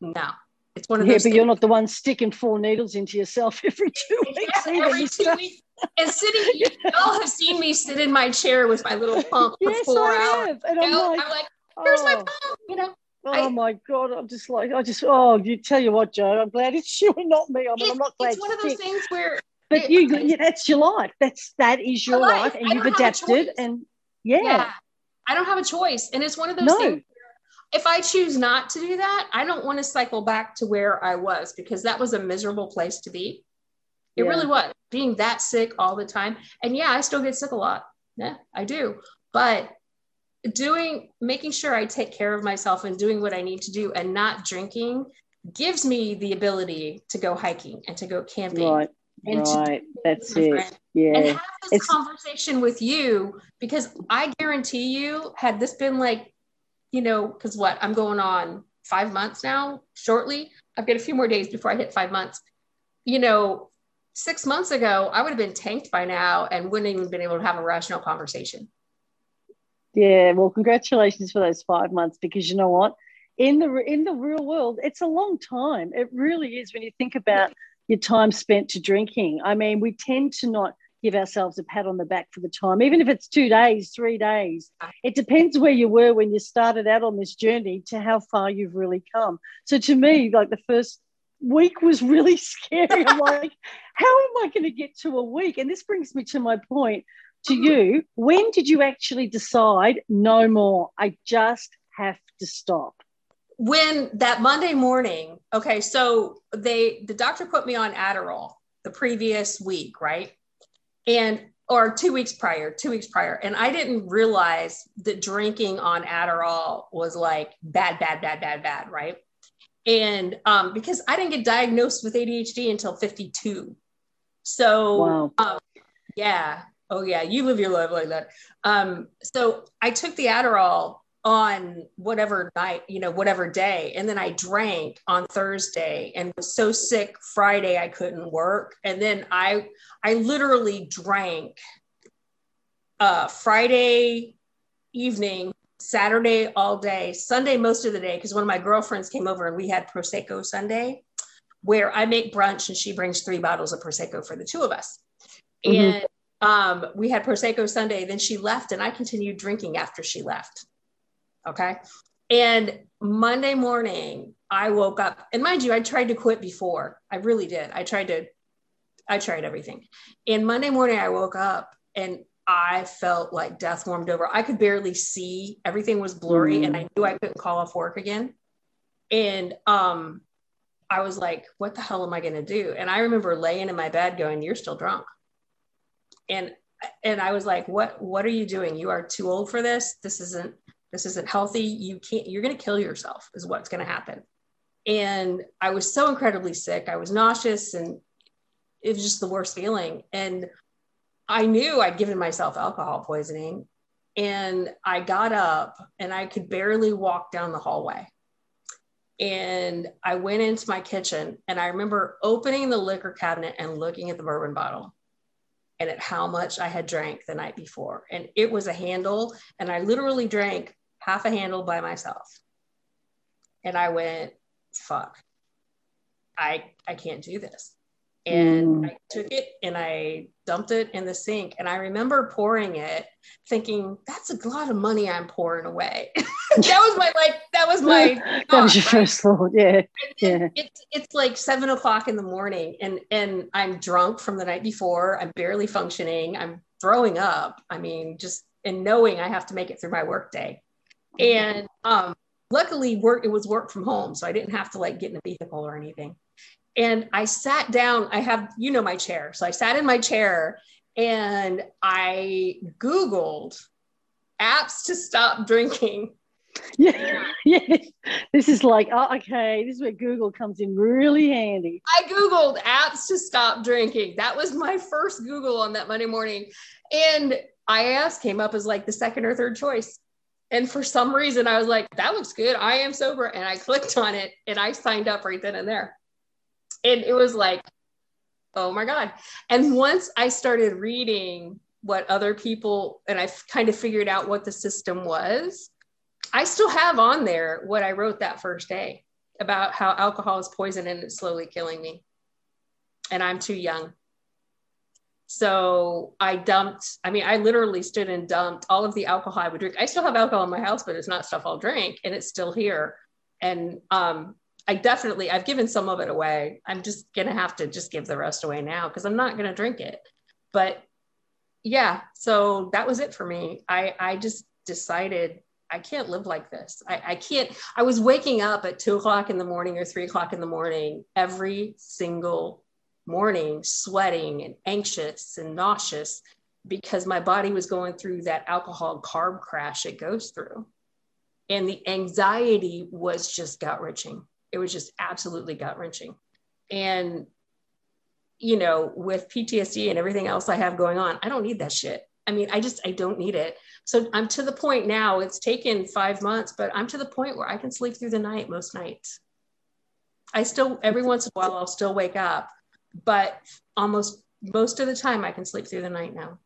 no, it's one of Yeah, those but you're not the one sticking four needles into yourself every two weeks. Yeah, every two weeks. And sitting, y'all have seen me sit in my chair with my little pump for Yes, four I hours. And I'm know? like, I'm like, here's my oh. pump, you know. Oh I- my god! I'm just like I just oh you tell you what, Joe. I'm glad it's you and not me. I mean, I'm not glad it's one of those things where But it- you, yeah, that's your life. That's that is your life. life, and you've don't have a adapted. And yeah, yeah. I don't have a choice. And it's one of those No. things where if I choose not to do that, I don't want to cycle back to where I was because that was a miserable place to be. It Yeah. really was being that sick all the time. And yeah, I still get sick a lot. Yeah, I do. But doing, making sure I take care of myself and doing what I need to do and not drinking gives me the ability to go hiking and to go camping. right, And right. That's it. friend. and have this It's- conversation with you because I guarantee you, had this been like, you know, because what I'm going on five months now, shortly, I've got a few more days before I hit five months. You know, six months ago, I would have been tanked by now and wouldn't even been able to have a rational conversation. yeah. Well, congratulations for those five months because you know what, in the in the real world, it's a long time. It really is when you think about your time spent to drinking. I mean, we tend to not give ourselves a pat on the back for the time, even if it's two days, three days. It depends where you were when you started out on this journey to how far you've really come. So to me, like the first week was really scary. I'm like, how am I going to get to a week? And this brings me to my point to mm. you. When did you actually decide no more? I just have to stop. when that Monday morning, okay, so they the doctor put me on Adderall the previous week, right? And or two weeks prior, two weeks prior. And I didn't realize that drinking on Adderall was like bad, bad, bad, bad, bad, right? And um, because I didn't get diagnosed with ADHD until 52. So Wow. um, yeah. Oh yeah, you live your life like that. Um, so I took the Adderall on whatever night, you know, whatever day, and then I drank on Thursday and was so sick Friday I couldn't work. And then I I literally drank uh Friday evening, Saturday all day, Sunday most of the day, because one of my girlfriends came over and we had Prosecco Sunday, where I make brunch and she brings three bottles of Prosecco for the two of us. Mhm. And um, we had Prosecco Sunday. Then she left, and I continued drinking after she left. Okay. And Monday morning, I woke up, and mind you, I tried to quit before. I really did. I tried to, I tried everything. And Monday morning, I woke up and I felt like death warmed over. I could barely see. Everything was blurry, mm. and I knew I couldn't call off work again. And um, I was like, "What the hell am I going to do?" And I remember laying in my bed, going, "You're still drunk." And and I was like, "What? What are you doing? You are too old for this. This isn't. This isn't healthy. You can't. You're going to kill yourself. Is what's going to happen." And I was so incredibly sick. I was nauseous, and it was just the worst feeling. And I knew I'd given myself alcohol poisoning. And I got up and I could barely walk down the hallway. And I went into my kitchen and I remember opening the liquor cabinet and looking at the bourbon bottle and at how much I had drank the night before. And it was a handle, and I literally drank half a handle by myself. And I went, fuck, I, I can't do this and mm. I took it and I dumped it in the sink. And I remember pouring it, thinking, "That's a lot of money I'm pouring away." that was my like. That was my. that was your right? first thought, yeah. yeah. It's it's like seven o'clock in the morning, and and I'm drunk from the night before. I'm barely functioning. I'm throwing up. I mean, just and knowing I have to make it through my workday, and um, luckily work it was work from home, so I didn't have to like get in a vehicle or anything and I sat down. I have, you know, my chair. So I sat in my chair and I Googled apps to stop drinking. Yeah, yeah. This is like, oh, okay, this is where Google comes in really handy. I Googled apps to stop drinking. That was my first Google on that Monday morning. And IAS came up as like the second or third choice. And for some reason, I was like, that looks good. I am sober. And I clicked on it and I signed up right then and there and it was like, oh my God. And once I started reading what other people, and I kind of figured out what the system was, I still have on there what I wrote that first day about how alcohol is poison and it's slowly killing me. And I'm too young. So I dumped, I mean, I literally stood and dumped all of the alcohol I would drink. I still have alcohol in my house, but it's not stuff I'll drink and it's still here. And um, I definitely I've given some of it away. I'm just gonna have to just give the rest away now because I'm not gonna drink it. But yeah, so that was it for me. I I just decided I can't live like this. I, I can't. I was waking up at two o'clock in the morning or three o'clock in the morning every single morning, sweating and anxious and nauseous because my body was going through that alcohol carb crash it goes through. And the anxiety was just gut wrenching it was just absolutely gut wrenching. And, you know, with PTSD and everything else I have going on, I don't need that shit. I mean, I just, I don't need it. So I'm to the point now, it's taken five months, but I'm to the point where I can sleep through the night most nights. I still, every once in a while, I'll still wake up, but almost most of the time I can sleep through the night now.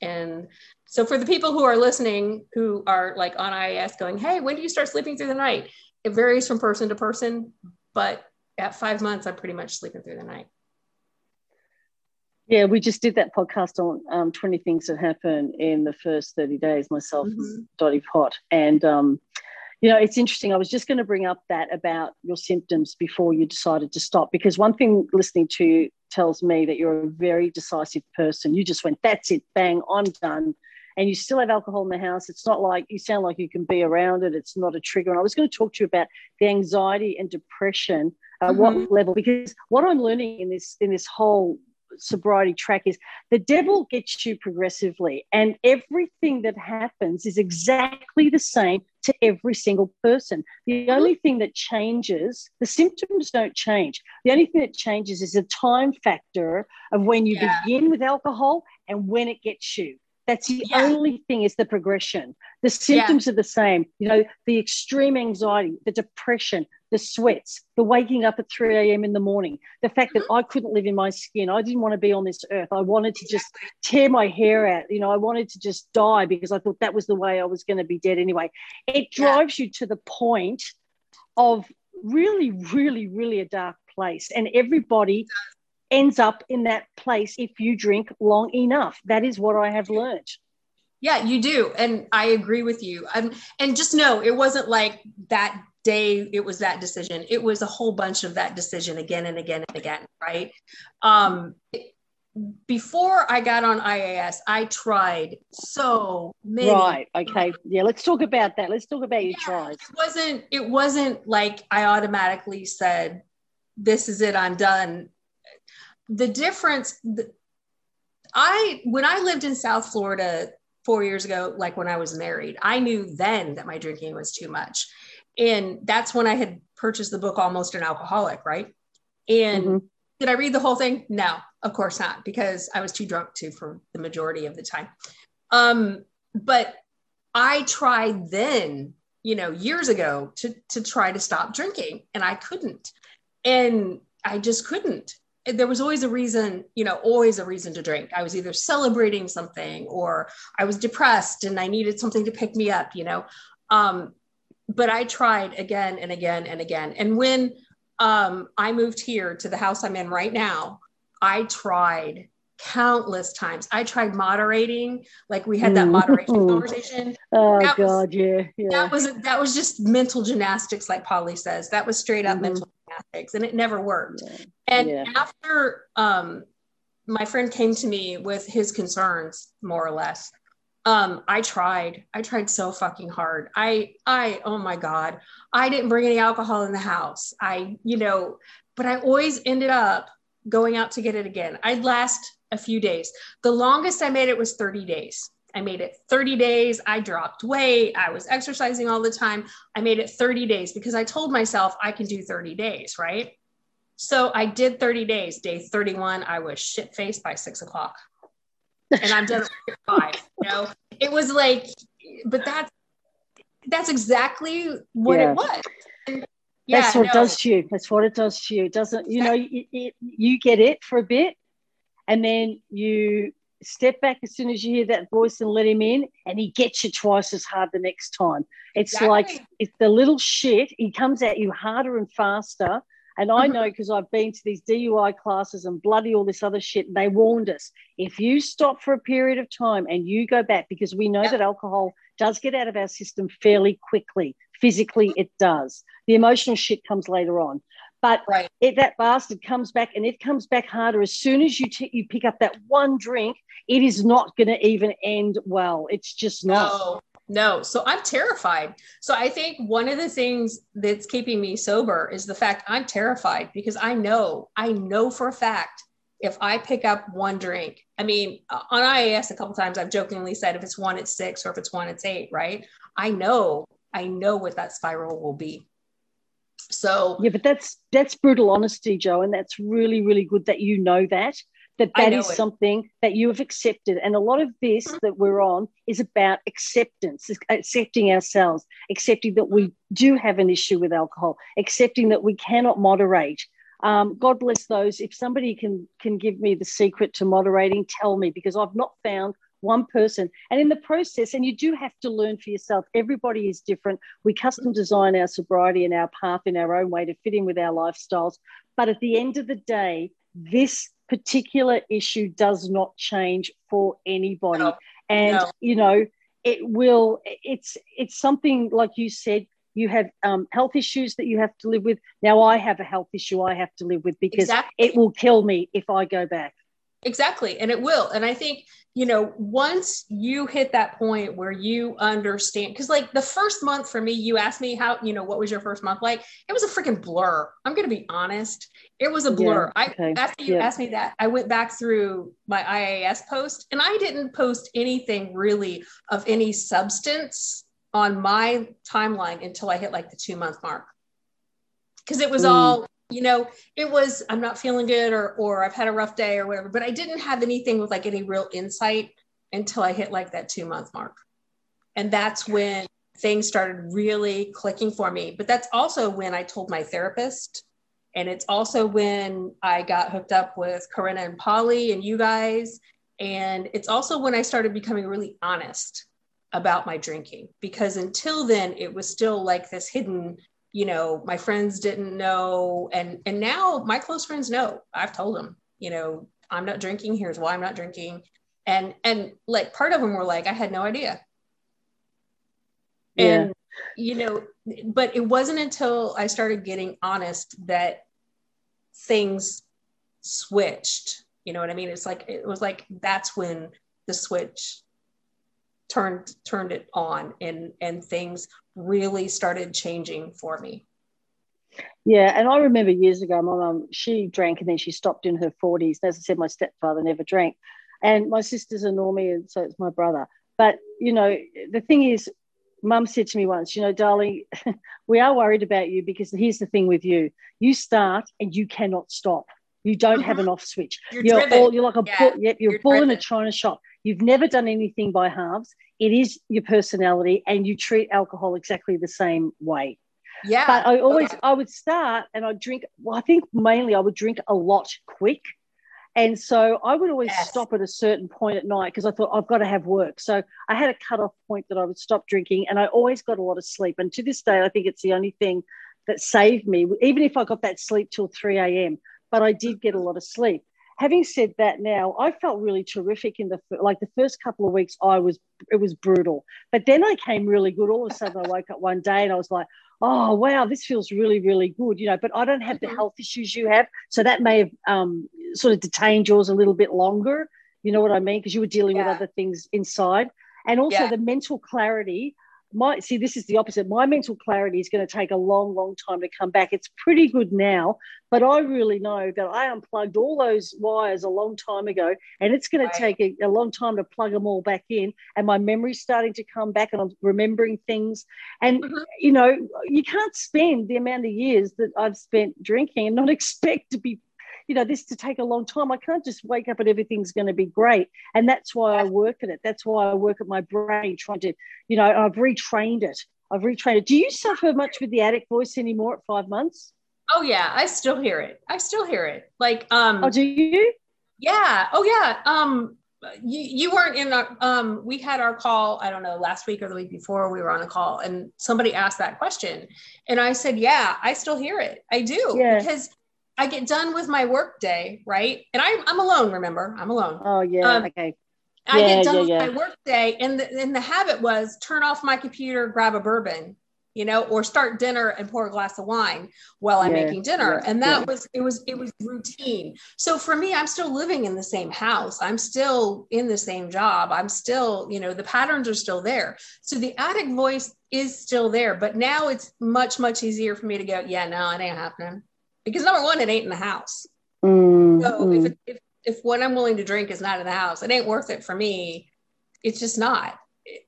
And so for the people who are listening, who are like on IAS going, Hey, when do you start sleeping through the night? It varies from person to person, but at five months, I'm pretty much sleeping through the night. Yeah, we just did that podcast on um, 20 things that happen in the first 30 days, myself mm-hmm. and Dottie Pot. And, um, you know, it's interesting. I was just going to bring up that about your symptoms before you decided to stop, because one thing listening to you tells me that you're a very decisive person. You just went, that's it, bang, I'm done and you still have alcohol in the house, it's not like you sound like you can be around it. It's not a trigger. And I was going to talk to you about the anxiety and depression at mm-hmm. what level, because what I'm learning in this in this whole sobriety track is the devil gets you progressively and everything that happens is exactly the same to every single person the mm-hmm. only thing that changes the symptoms don't change the only thing that changes is the time factor of when you yeah. begin with alcohol and when it gets you that's the yeah. only thing is the progression. The symptoms yeah. are the same. You know, the extreme anxiety, the depression, the sweats, the waking up at 3 a.m. in the morning, the fact that mm-hmm. I couldn't live in my skin. I didn't want to be on this earth. I wanted to just tear my hair out. You know, I wanted to just die because I thought that was the way I was going to be dead anyway. It drives yeah. you to the point of really, really, really a dark place. And everybody ends up in that place if you drink long enough. That is what I have learned. Yeah, you do. And I agree with you. Um, and just know it wasn't like that day it was that decision. It was a whole bunch of that decision again and again and again, right? Um, before I got on IAS, I tried so many. Right. Okay. Yeah. Let's talk about that. Let's talk about your yeah, tries. It wasn't. It wasn't like I automatically said, "This is it. I'm done." The difference. The, I when I lived in South Florida four years ago, like when I was married, I knew then that my drinking was too much, and that's when I had purchased the book Almost an Alcoholic, right? And mm-hmm. did I read the whole thing? No, of course not, because I was too drunk to for the majority of the time. Um, but I tried then, you know, years ago to to try to stop drinking, and I couldn't, and I just couldn't. There was always a reason, you know, always a reason to drink. I was either celebrating something, or I was depressed and I needed something to pick me up, you know. Um, but I tried again and again and again. And when um, I moved here to the house I'm in right now, I tried countless times. I tried moderating, like we had that mm. moderation conversation. Oh that God, was, yeah, yeah. That was that was just mental gymnastics, like Polly says. That was straight up mm-hmm. mental and it never worked. Yeah. And yeah. after um, my friend came to me with his concerns, more or less, um, I tried. I tried so fucking hard. I, I, oh my God, I didn't bring any alcohol in the house. I, you know, but I always ended up going out to get it again. I'd last a few days. The longest I made it was 30 days. I made it 30 days. I dropped weight. I was exercising all the time. I made it 30 days because I told myself I can do 30 days, right? So I did 30 days. Day 31, I was shit faced by six o'clock and I'm done at five. You know, it was like, but that's that's exactly what yeah. it was. And, yeah, that's what no. it does to you. That's what it does to you. It doesn't, you know, you, you get it for a bit and then you step back as soon as you hear that voice and let him in, and he gets you twice as hard the next time. It's exactly. like it's the little shit, he comes at you harder and faster. And I mm-hmm. know because I've been to these DUI classes and bloody all this other shit. and They warned us if you stop for a period of time and you go back, because we know yep. that alcohol does get out of our system fairly quickly. Physically, it does. The emotional shit comes later on. But right. it, that bastard comes back and it comes back harder. As soon as you, t- you pick up that one drink, it is not going to even end well. It's just not. No, no. So I'm terrified. So I think one of the things that's keeping me sober is the fact I'm terrified because I know, I know for a fact if I pick up one drink, I mean, uh, on IAS a couple times I've jokingly said if it's one, it's six, or if it's one, it's eight, right? I know, I know what that spiral will be. So yeah, but that's that's brutal honesty, Joe, and that's really really good that you know that that that is it. something that you have accepted and a lot of this mm-hmm. that we're on is about acceptance accepting ourselves accepting that we do have an issue with alcohol accepting that we cannot moderate um, god bless those if somebody can can give me the secret to moderating tell me because i've not found one person and in the process and you do have to learn for yourself everybody is different we custom design our sobriety and our path in our own way to fit in with our lifestyles but at the end of the day this particular issue does not change for anybody. No, and, no. you know, it will, it's, it's something like you said, you have um, health issues that you have to live with. Now I have a health issue I have to live with because exactly. it will kill me if I go back. Exactly. And it will. And I think, you know, once you hit that point where you understand, because like the first month for me, you asked me how, you know, what was your first month like? It was a freaking blur. I'm going to be honest. It was a blur. Yeah, okay. I, after you yeah. asked me that, I went back through my IAS post and I didn't post anything really of any substance on my timeline until I hit like the two month mark. Because it was mm. all you know it was i'm not feeling good or or i've had a rough day or whatever but i didn't have anything with like any real insight until i hit like that two month mark. And that's when things started really clicking for me. But that's also when i told my therapist. And it's also when i got hooked up with corinna and polly and you guys. And it's also when i started becoming really honest about my drinking because until then it was still like this hidden you know my friends didn't know and and now my close friends know i've told them you know i'm not drinking here's why i'm not drinking and and like part of them were like i had no idea yeah. and you know but it wasn't until i started getting honest that things switched You know what I mean? It's like it was like that's when the switch turned turned it on and and things really started changing for me. Yeah, and I remember years ago, my mum she drank and then she stopped in her forties. As I said, my stepfather never drank, and my sisters are normie, and so it's my brother. But you know, the thing is, mum said to me once, you know, darling, we are worried about you because here's the thing with you: you start and you cannot stop. You don't have uh-huh. an off switch. You're, you're all you're like a yeah. bull, yep, you're, you're bull in a china shop. You've never done anything by halves. It is your personality, and you treat alcohol exactly the same way. Yeah. But I always I would start and I'd drink. Well, I think mainly I would drink a lot quick. And so I would always yes. stop at a certain point at night because I thought I've got to have work. So I had a cut-off point that I would stop drinking, and I always got a lot of sleep. And to this day, I think it's the only thing that saved me, even if I got that sleep till 3 a.m. But I did get a lot of sleep having said that now i felt really terrific in the like the first couple of weeks i was it was brutal but then i came really good all of a sudden i woke up one day and i was like oh wow this feels really really good you know but i don't have the mm-hmm. health issues you have so that may have um, sort of detained yours a little bit longer you know what i mean because you were dealing yeah. with other things inside and also yeah. the mental clarity my see this is the opposite my mental clarity is going to take a long long time to come back it's pretty good now but i really know that i unplugged all those wires a long time ago and it's going right. to take a, a, long time to plug them all back in and my memory's starting to come back and i'm remembering things and mm-hmm. you know you can't spend the amount of years that i've spent drinking and not expect to be you know, this to take a long time. I can't just wake up and everything's going to be great. And that's why I work at it. That's why I work at my brain, trying to, you know, I've retrained it. I've retrained it. Do you suffer much with the addict voice anymore at five months? Oh yeah, I still hear it. I still hear it. Like, um, oh, do you? Yeah. Oh yeah. Um, you, you weren't in our, um, we had our call, I don't know, last week or the week before we were on a call and somebody asked that question. And I said, yeah, I still hear it. I do. Yeah. Because I get done with my work day, right? And I'm, I'm alone, remember? I'm alone. Oh, yeah. Um, okay. I get done yeah, with yeah. my work day, and the, and the habit was turn off my computer, grab a bourbon, you know, or start dinner and pour a glass of wine while I'm yeah, making dinner. and that was it was it was routine. So for me, I'm still living in the same house. I'm still in the same job. I'm still, you know, the patterns are still there. So the addict voice is still there, but now it's much, much easier for me to go, yeah, no, it ain't happening because number one, it ain't in the house. Mm, so. If, if if what I'm willing to drink is not in the house, it ain't worth it for me. It's just not.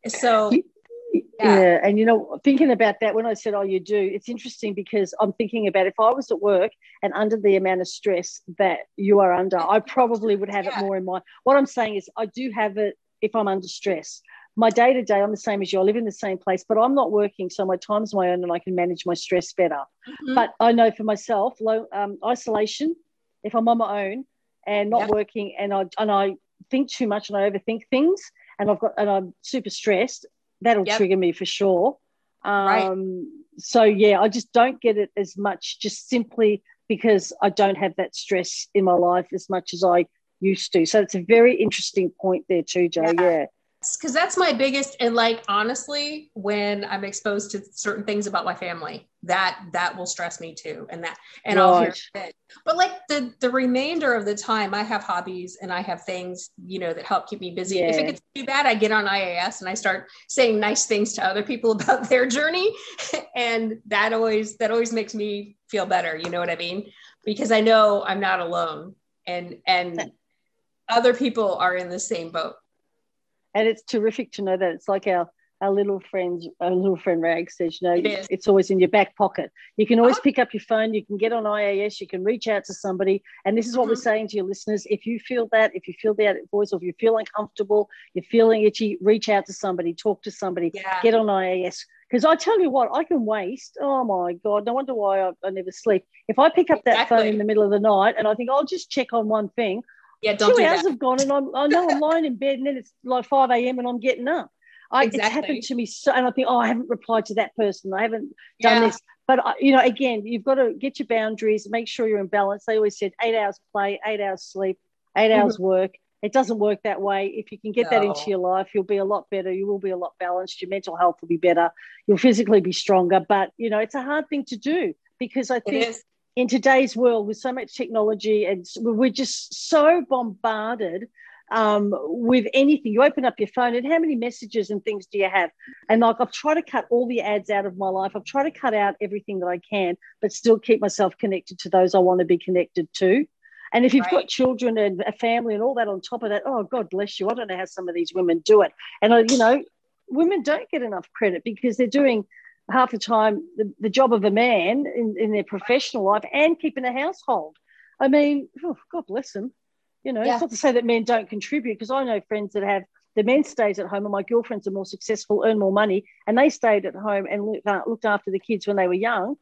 So yeah. yeah. And you know, thinking about that when I said, Oh, you do, it's interesting because I'm thinking about if I was at work and under the amount of stress that you are under, I probably would have yeah. it more in mind. What I'm saying is I do have it if I'm under stress my day to day, I'm the same as you. I live in the same place, but I'm not working, so my time's my own, and I can manage my stress better. Mm-hmm. But I know for myself, low um, isolation. If I'm on my own and not working, and I and I think too much and I overthink things, and I've got and I'm super stressed, that'll yep. trigger me for sure. Um, right. So yeah, I just don't get it as much, just simply because I don't have that stress in my life as much as I used to. So it's a very interesting point there too, Joe. yeah. yeah because that's my biggest and like honestly when i'm exposed to certain things about my family that that will stress me too and that and Gosh. i'll hear it but like the the remainder of the time i have hobbies and i have things you know that help keep me busy yeah. if it gets too bad i get on ias and i start saying nice things to other people about their journey and that always that always makes me feel better you know what i mean because i know i'm not alone and and other people are in the same boat and it's terrific to know that it's like our our little friend, our little friend Rag says, you know, it it's always in your back pocket. You can always oh. pick up your phone, you can get on IAS, you can reach out to somebody. And this is what mm-hmm. we're saying to your listeners. If you feel that, if you feel that voice, or if you feel uncomfortable, you're feeling itchy, reach out to somebody, talk to somebody, yeah. get on IAS. Because I tell you what, I can waste. Oh my God, no wonder why I, I never sleep. If I pick up that exactly. phone in the middle of the night and I think I'll just check on one thing, yeah, don't two do hours that. have gone, and I'm I know I'm lying in bed, and then it's like five a.m. and I'm getting up. I, exactly. It's happened to me, so, and I think, oh, I haven't replied to that person. I haven't done yeah. this. But uh, you know, again, you've got to get your boundaries. Make sure you're in balance. They always said eight hours play, eight hours sleep, 8 mm-hmm. hours work. It doesn't work that way. If you can get no. that into your life, you'll be a lot better. You will be a lot balanced. Your mental health will be better. You'll physically be stronger. But you know, it's a hard thing to do because I think in today's world with so much technology and we're just so bombarded um, with anything. You open up your phone, and how many messages and things do you have? And like, I've tried to cut all the ads out of my life. I've tried to cut out everything that I can, but still keep myself connected to those I want to be connected to. And if you've right. got children and a family and all that on top of that, oh, God bless you. I don't know how some of these women do it. And, you know, women don't get enough credit because they're doing half the time the, the job of a man in, in their professional life and keeping a household. I mean, oh, God bless them. You know, yeah. it's not to say that men don't contribute because I know friends that have the men stays at home and my girlfriends are more successful, earn more money, and they stayed at home and looked, uh, looked after the kids when they were young,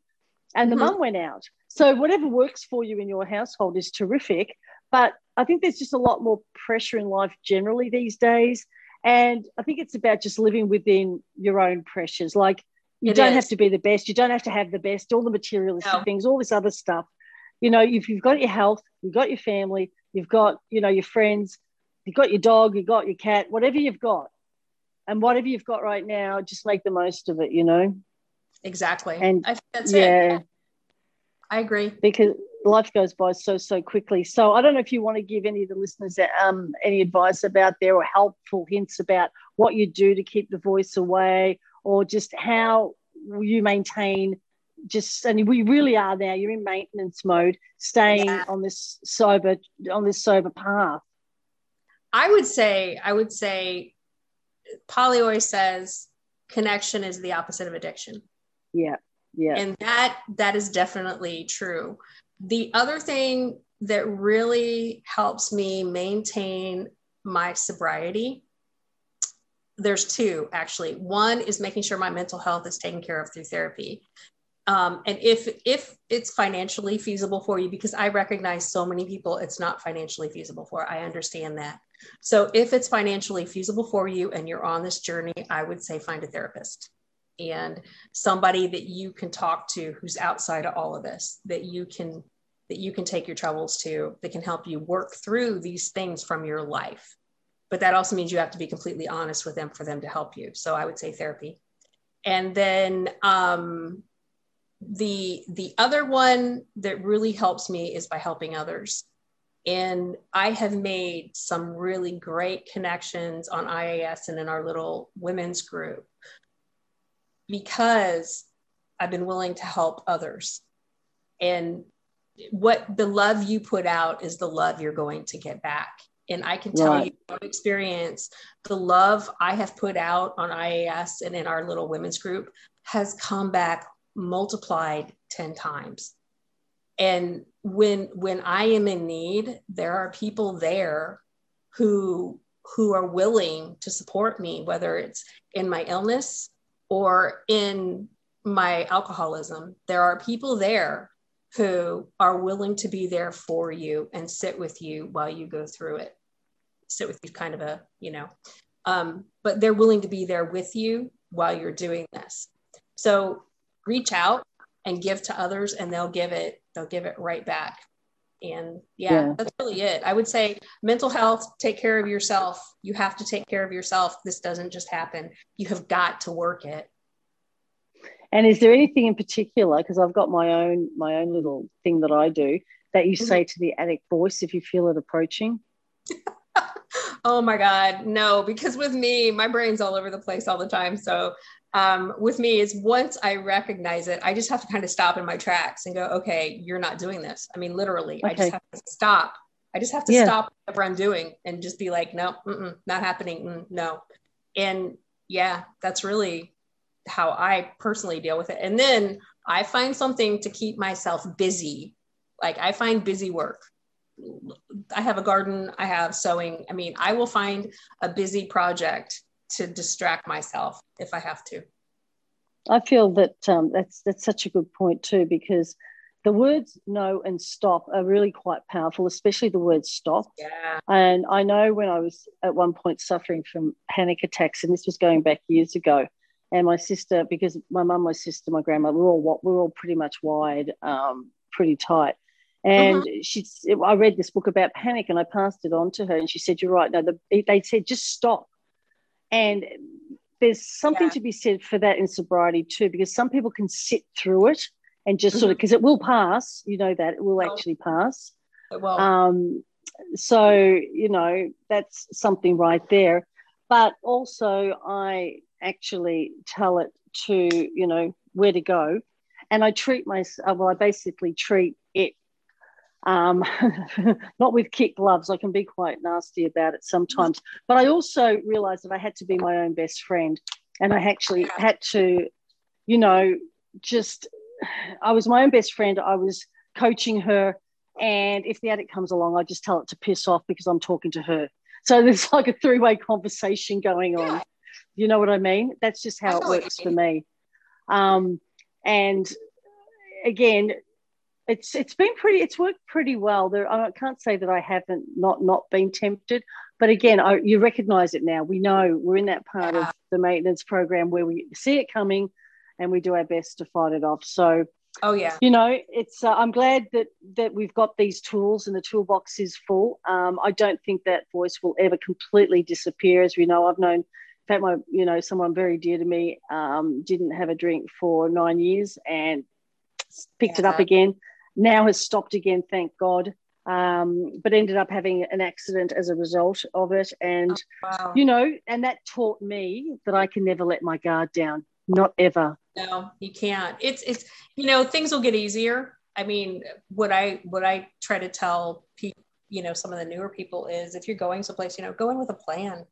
and mm-hmm. the mum went out. So whatever works for you in your household is terrific. But I think there's just a lot more pressure in life generally these days. And I think it's about just living within your own pressures. Like you it don't is. have to be the best, you don't have to have the best, all the materialistic no. things, all this other stuff. You know, if you've got your health, you've got your family, you've got, you know, your friends, you've got your dog, you've got your cat, whatever you've got. And whatever you've got right now, just make the most of it, you know? Exactly. And I think that's yeah, it. I agree. Because life goes by so, so quickly. So I don't know if you want to give any of the listeners um, any advice about there or helpful hints about what you do to keep the voice away or just how you maintain just and we really are now you're in maintenance mode staying yeah. on this sober on this sober path. I would say i would say polly always says connection is the opposite of addiction. Yeah yeah. And that that is definitely true. The other thing that really helps me maintain my sobriety there's two actually. One is making sure my mental health is taken care of through therapy. Um, and if if it's financially feasible for you because i recognize so many people it's not financially feasible for i understand that. So if it's financially feasible for you and you're on this journey i would say find a therapist and somebody that you can talk to who's outside of all of this that you can that you can take your troubles to that can help you work through these things from your life but that also means you have to be completely honest with them for them to help you. So i would say therapy. And then um, the the other one that really helps me is by helping others. And i have made some really great connections on ias and in our little women's group because i've been willing to help others. And what the love you put out is the love you're going to get back and i can tell right. you from experience the love i have put out on ias and in our little women's group has come back multiplied 10 times. And when when i am in need there are people there who who are willing to support me whether it's in my illness or in my alcoholism. There are people there who are willing to be there for you and sit with you while you go through it sit with you kind of a you know um, but they're willing to be there with you while you're doing this. So reach out and give to others and they'll give it they'll give it right back. And yeah, yeah, that's really it. I would say mental health take care of yourself. You have to take care of yourself. This doesn't just happen. You have got to work it. And is there anything in particular because i've got my own my own little thing that i do that you mm-hmm. say to the addict voice if you feel it approaching oh my god no because with me my brain's all over the place all the time so um, with me is once I recognize it, I just have to kind of stop in my tracks and go, okay, you're not doing this. I mean, literally, okay. I just have to stop. I just have to yeah. stop whatever I'm doing and just be like, no, not happening. Mm, no. And yeah, that's really how I personally deal with it. And then I find something to keep myself busy. Like I find busy work. I have a garden, I have sewing. I mean, I will find a busy project to distract myself if I have to. I feel that um, that's that's such a good point too because the words no and stop are really quite powerful, especially the word stop. Yeah. And I know when I was at one point suffering from panic attacks, and this was going back years ago, and my sister, because my mum, my sister, my grandma, we're all we're all pretty much wired, um, pretty tight. And uh-huh. she, I read this book about panic, and I passed it on to her, and she said, "You're right." No, the, they said just stop and there's something yeah. to be said for that in sobriety too, because some people can sit through it and just sort of because mm-hmm. it will pass. You know that it will oh. actually pass. It will. Um, so you know that's something right there. But also, I actually tell it to you know where to go, and I treat myself. Well, I basically treat um, not with kick gloves. I can be quite nasty about it sometimes. But I also realized that I had to be my own best friend. And I actually had to, you know, just, I was my own best friend. I was coaching her. And if the addict comes along, I just tell it to piss off because I'm talking to her. So there's like a three way conversation going on. Yeah. You know what I mean? That's just how it works for me. Um, and again, it's it's been pretty it's worked pretty well. There i can't say that i haven't not not been tempted but again I, you recognize it now. We know we're in that part yeah. of the maintenance program where we see it coming and we do our best to fight it off. So oh yeah. you know it's uh, i'm glad that that we've got these tools and the toolbox is full. Um, i don't think that voice will ever completely disappear. As we know i've known in fact my you know someone very dear to me um, didn't have a drink for nine years and picked yeah. it up again now has stopped again, thank God. Um, but ended up having an accident as a result of it. And, oh, wow. you know, and that taught me that I can never let my guard down, not ever. No, you can't. It's, it's, you know, things will get easier. I mean, what I, what I try to tell people, you know, some of the newer people is if you're going someplace, you know, go in with a plan.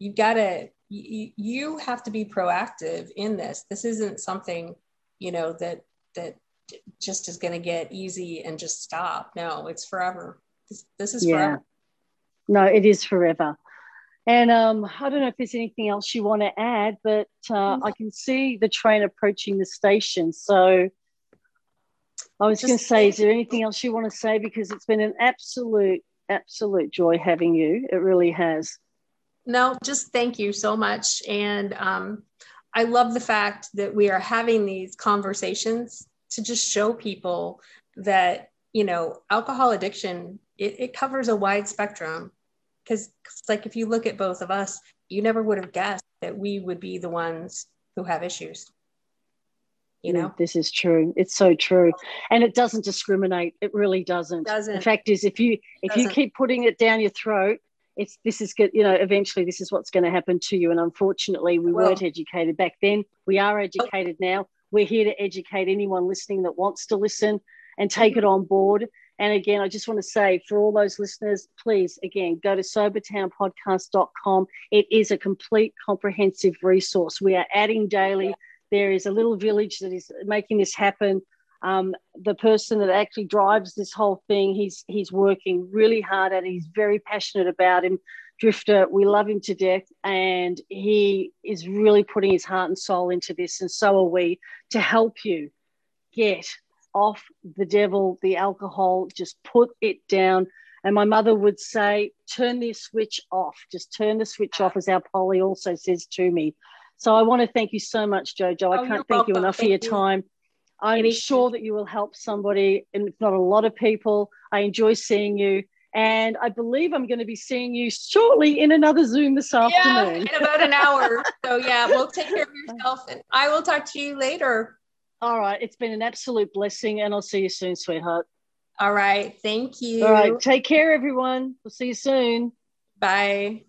You've got to, you, you have to be proactive in this. This isn't something, you know, that, that just is going to get easy and just stop. No, it's forever. This, this is yeah. forever. No, it is forever. And um, I don't know if there's anything else you want to add, but uh, I can see the train approaching the station. So I was going to say, is there anything else you want to say? Because it's been an absolute, absolute joy having you. It really has. No, just thank you so much. And um, I love the fact that we are having these conversations to just show people that you know alcohol addiction it, it covers a wide spectrum. Because like if you look at both of us you never would have guessed that we would be the ones who have issues. You know? this is true. It's so true. And it doesn't discriminate. It really doesn't, doesn't. the fact is if you if doesn't. you keep putting it down your throat it's this is good you know eventually this is what's going to happen to you. And unfortunately we well, weren't educated back then. We are oh. educated now we're here to educate anyone listening that wants to listen and take it on board. And again, I just want to say for all those listeners, please, again, go to sobertownpodcast.com. It is a complete, comprehensive resource. We are adding daily. There is a little village that is making this happen. Um, the person that actually drives this whole thing, he's he's working really hard at it. He's very passionate about him. Drifter, we love him to death, and he is really putting his heart and soul into this, and so are we to help you get off the devil, the alcohol, just put it down. And my mother would say, turn the switch off, just turn the switch off, as our Polly also says to me. So I want to thank you so much, Jojo. I oh, can't thank welcome. you enough thank for your you. time. I'm sure that you will help somebody, and if not a lot of people. I enjoy seeing you. And I believe I'm going to be seeing you shortly in another Zoom this afternoon. Yeah, in about an hour. so, yeah, we'll take care of yourself. And I will talk to you later. All right. It's been an absolute blessing. And I'll see you soon, sweetheart. All right. Thank you. All right. Take care, everyone. We'll see you soon. Bye.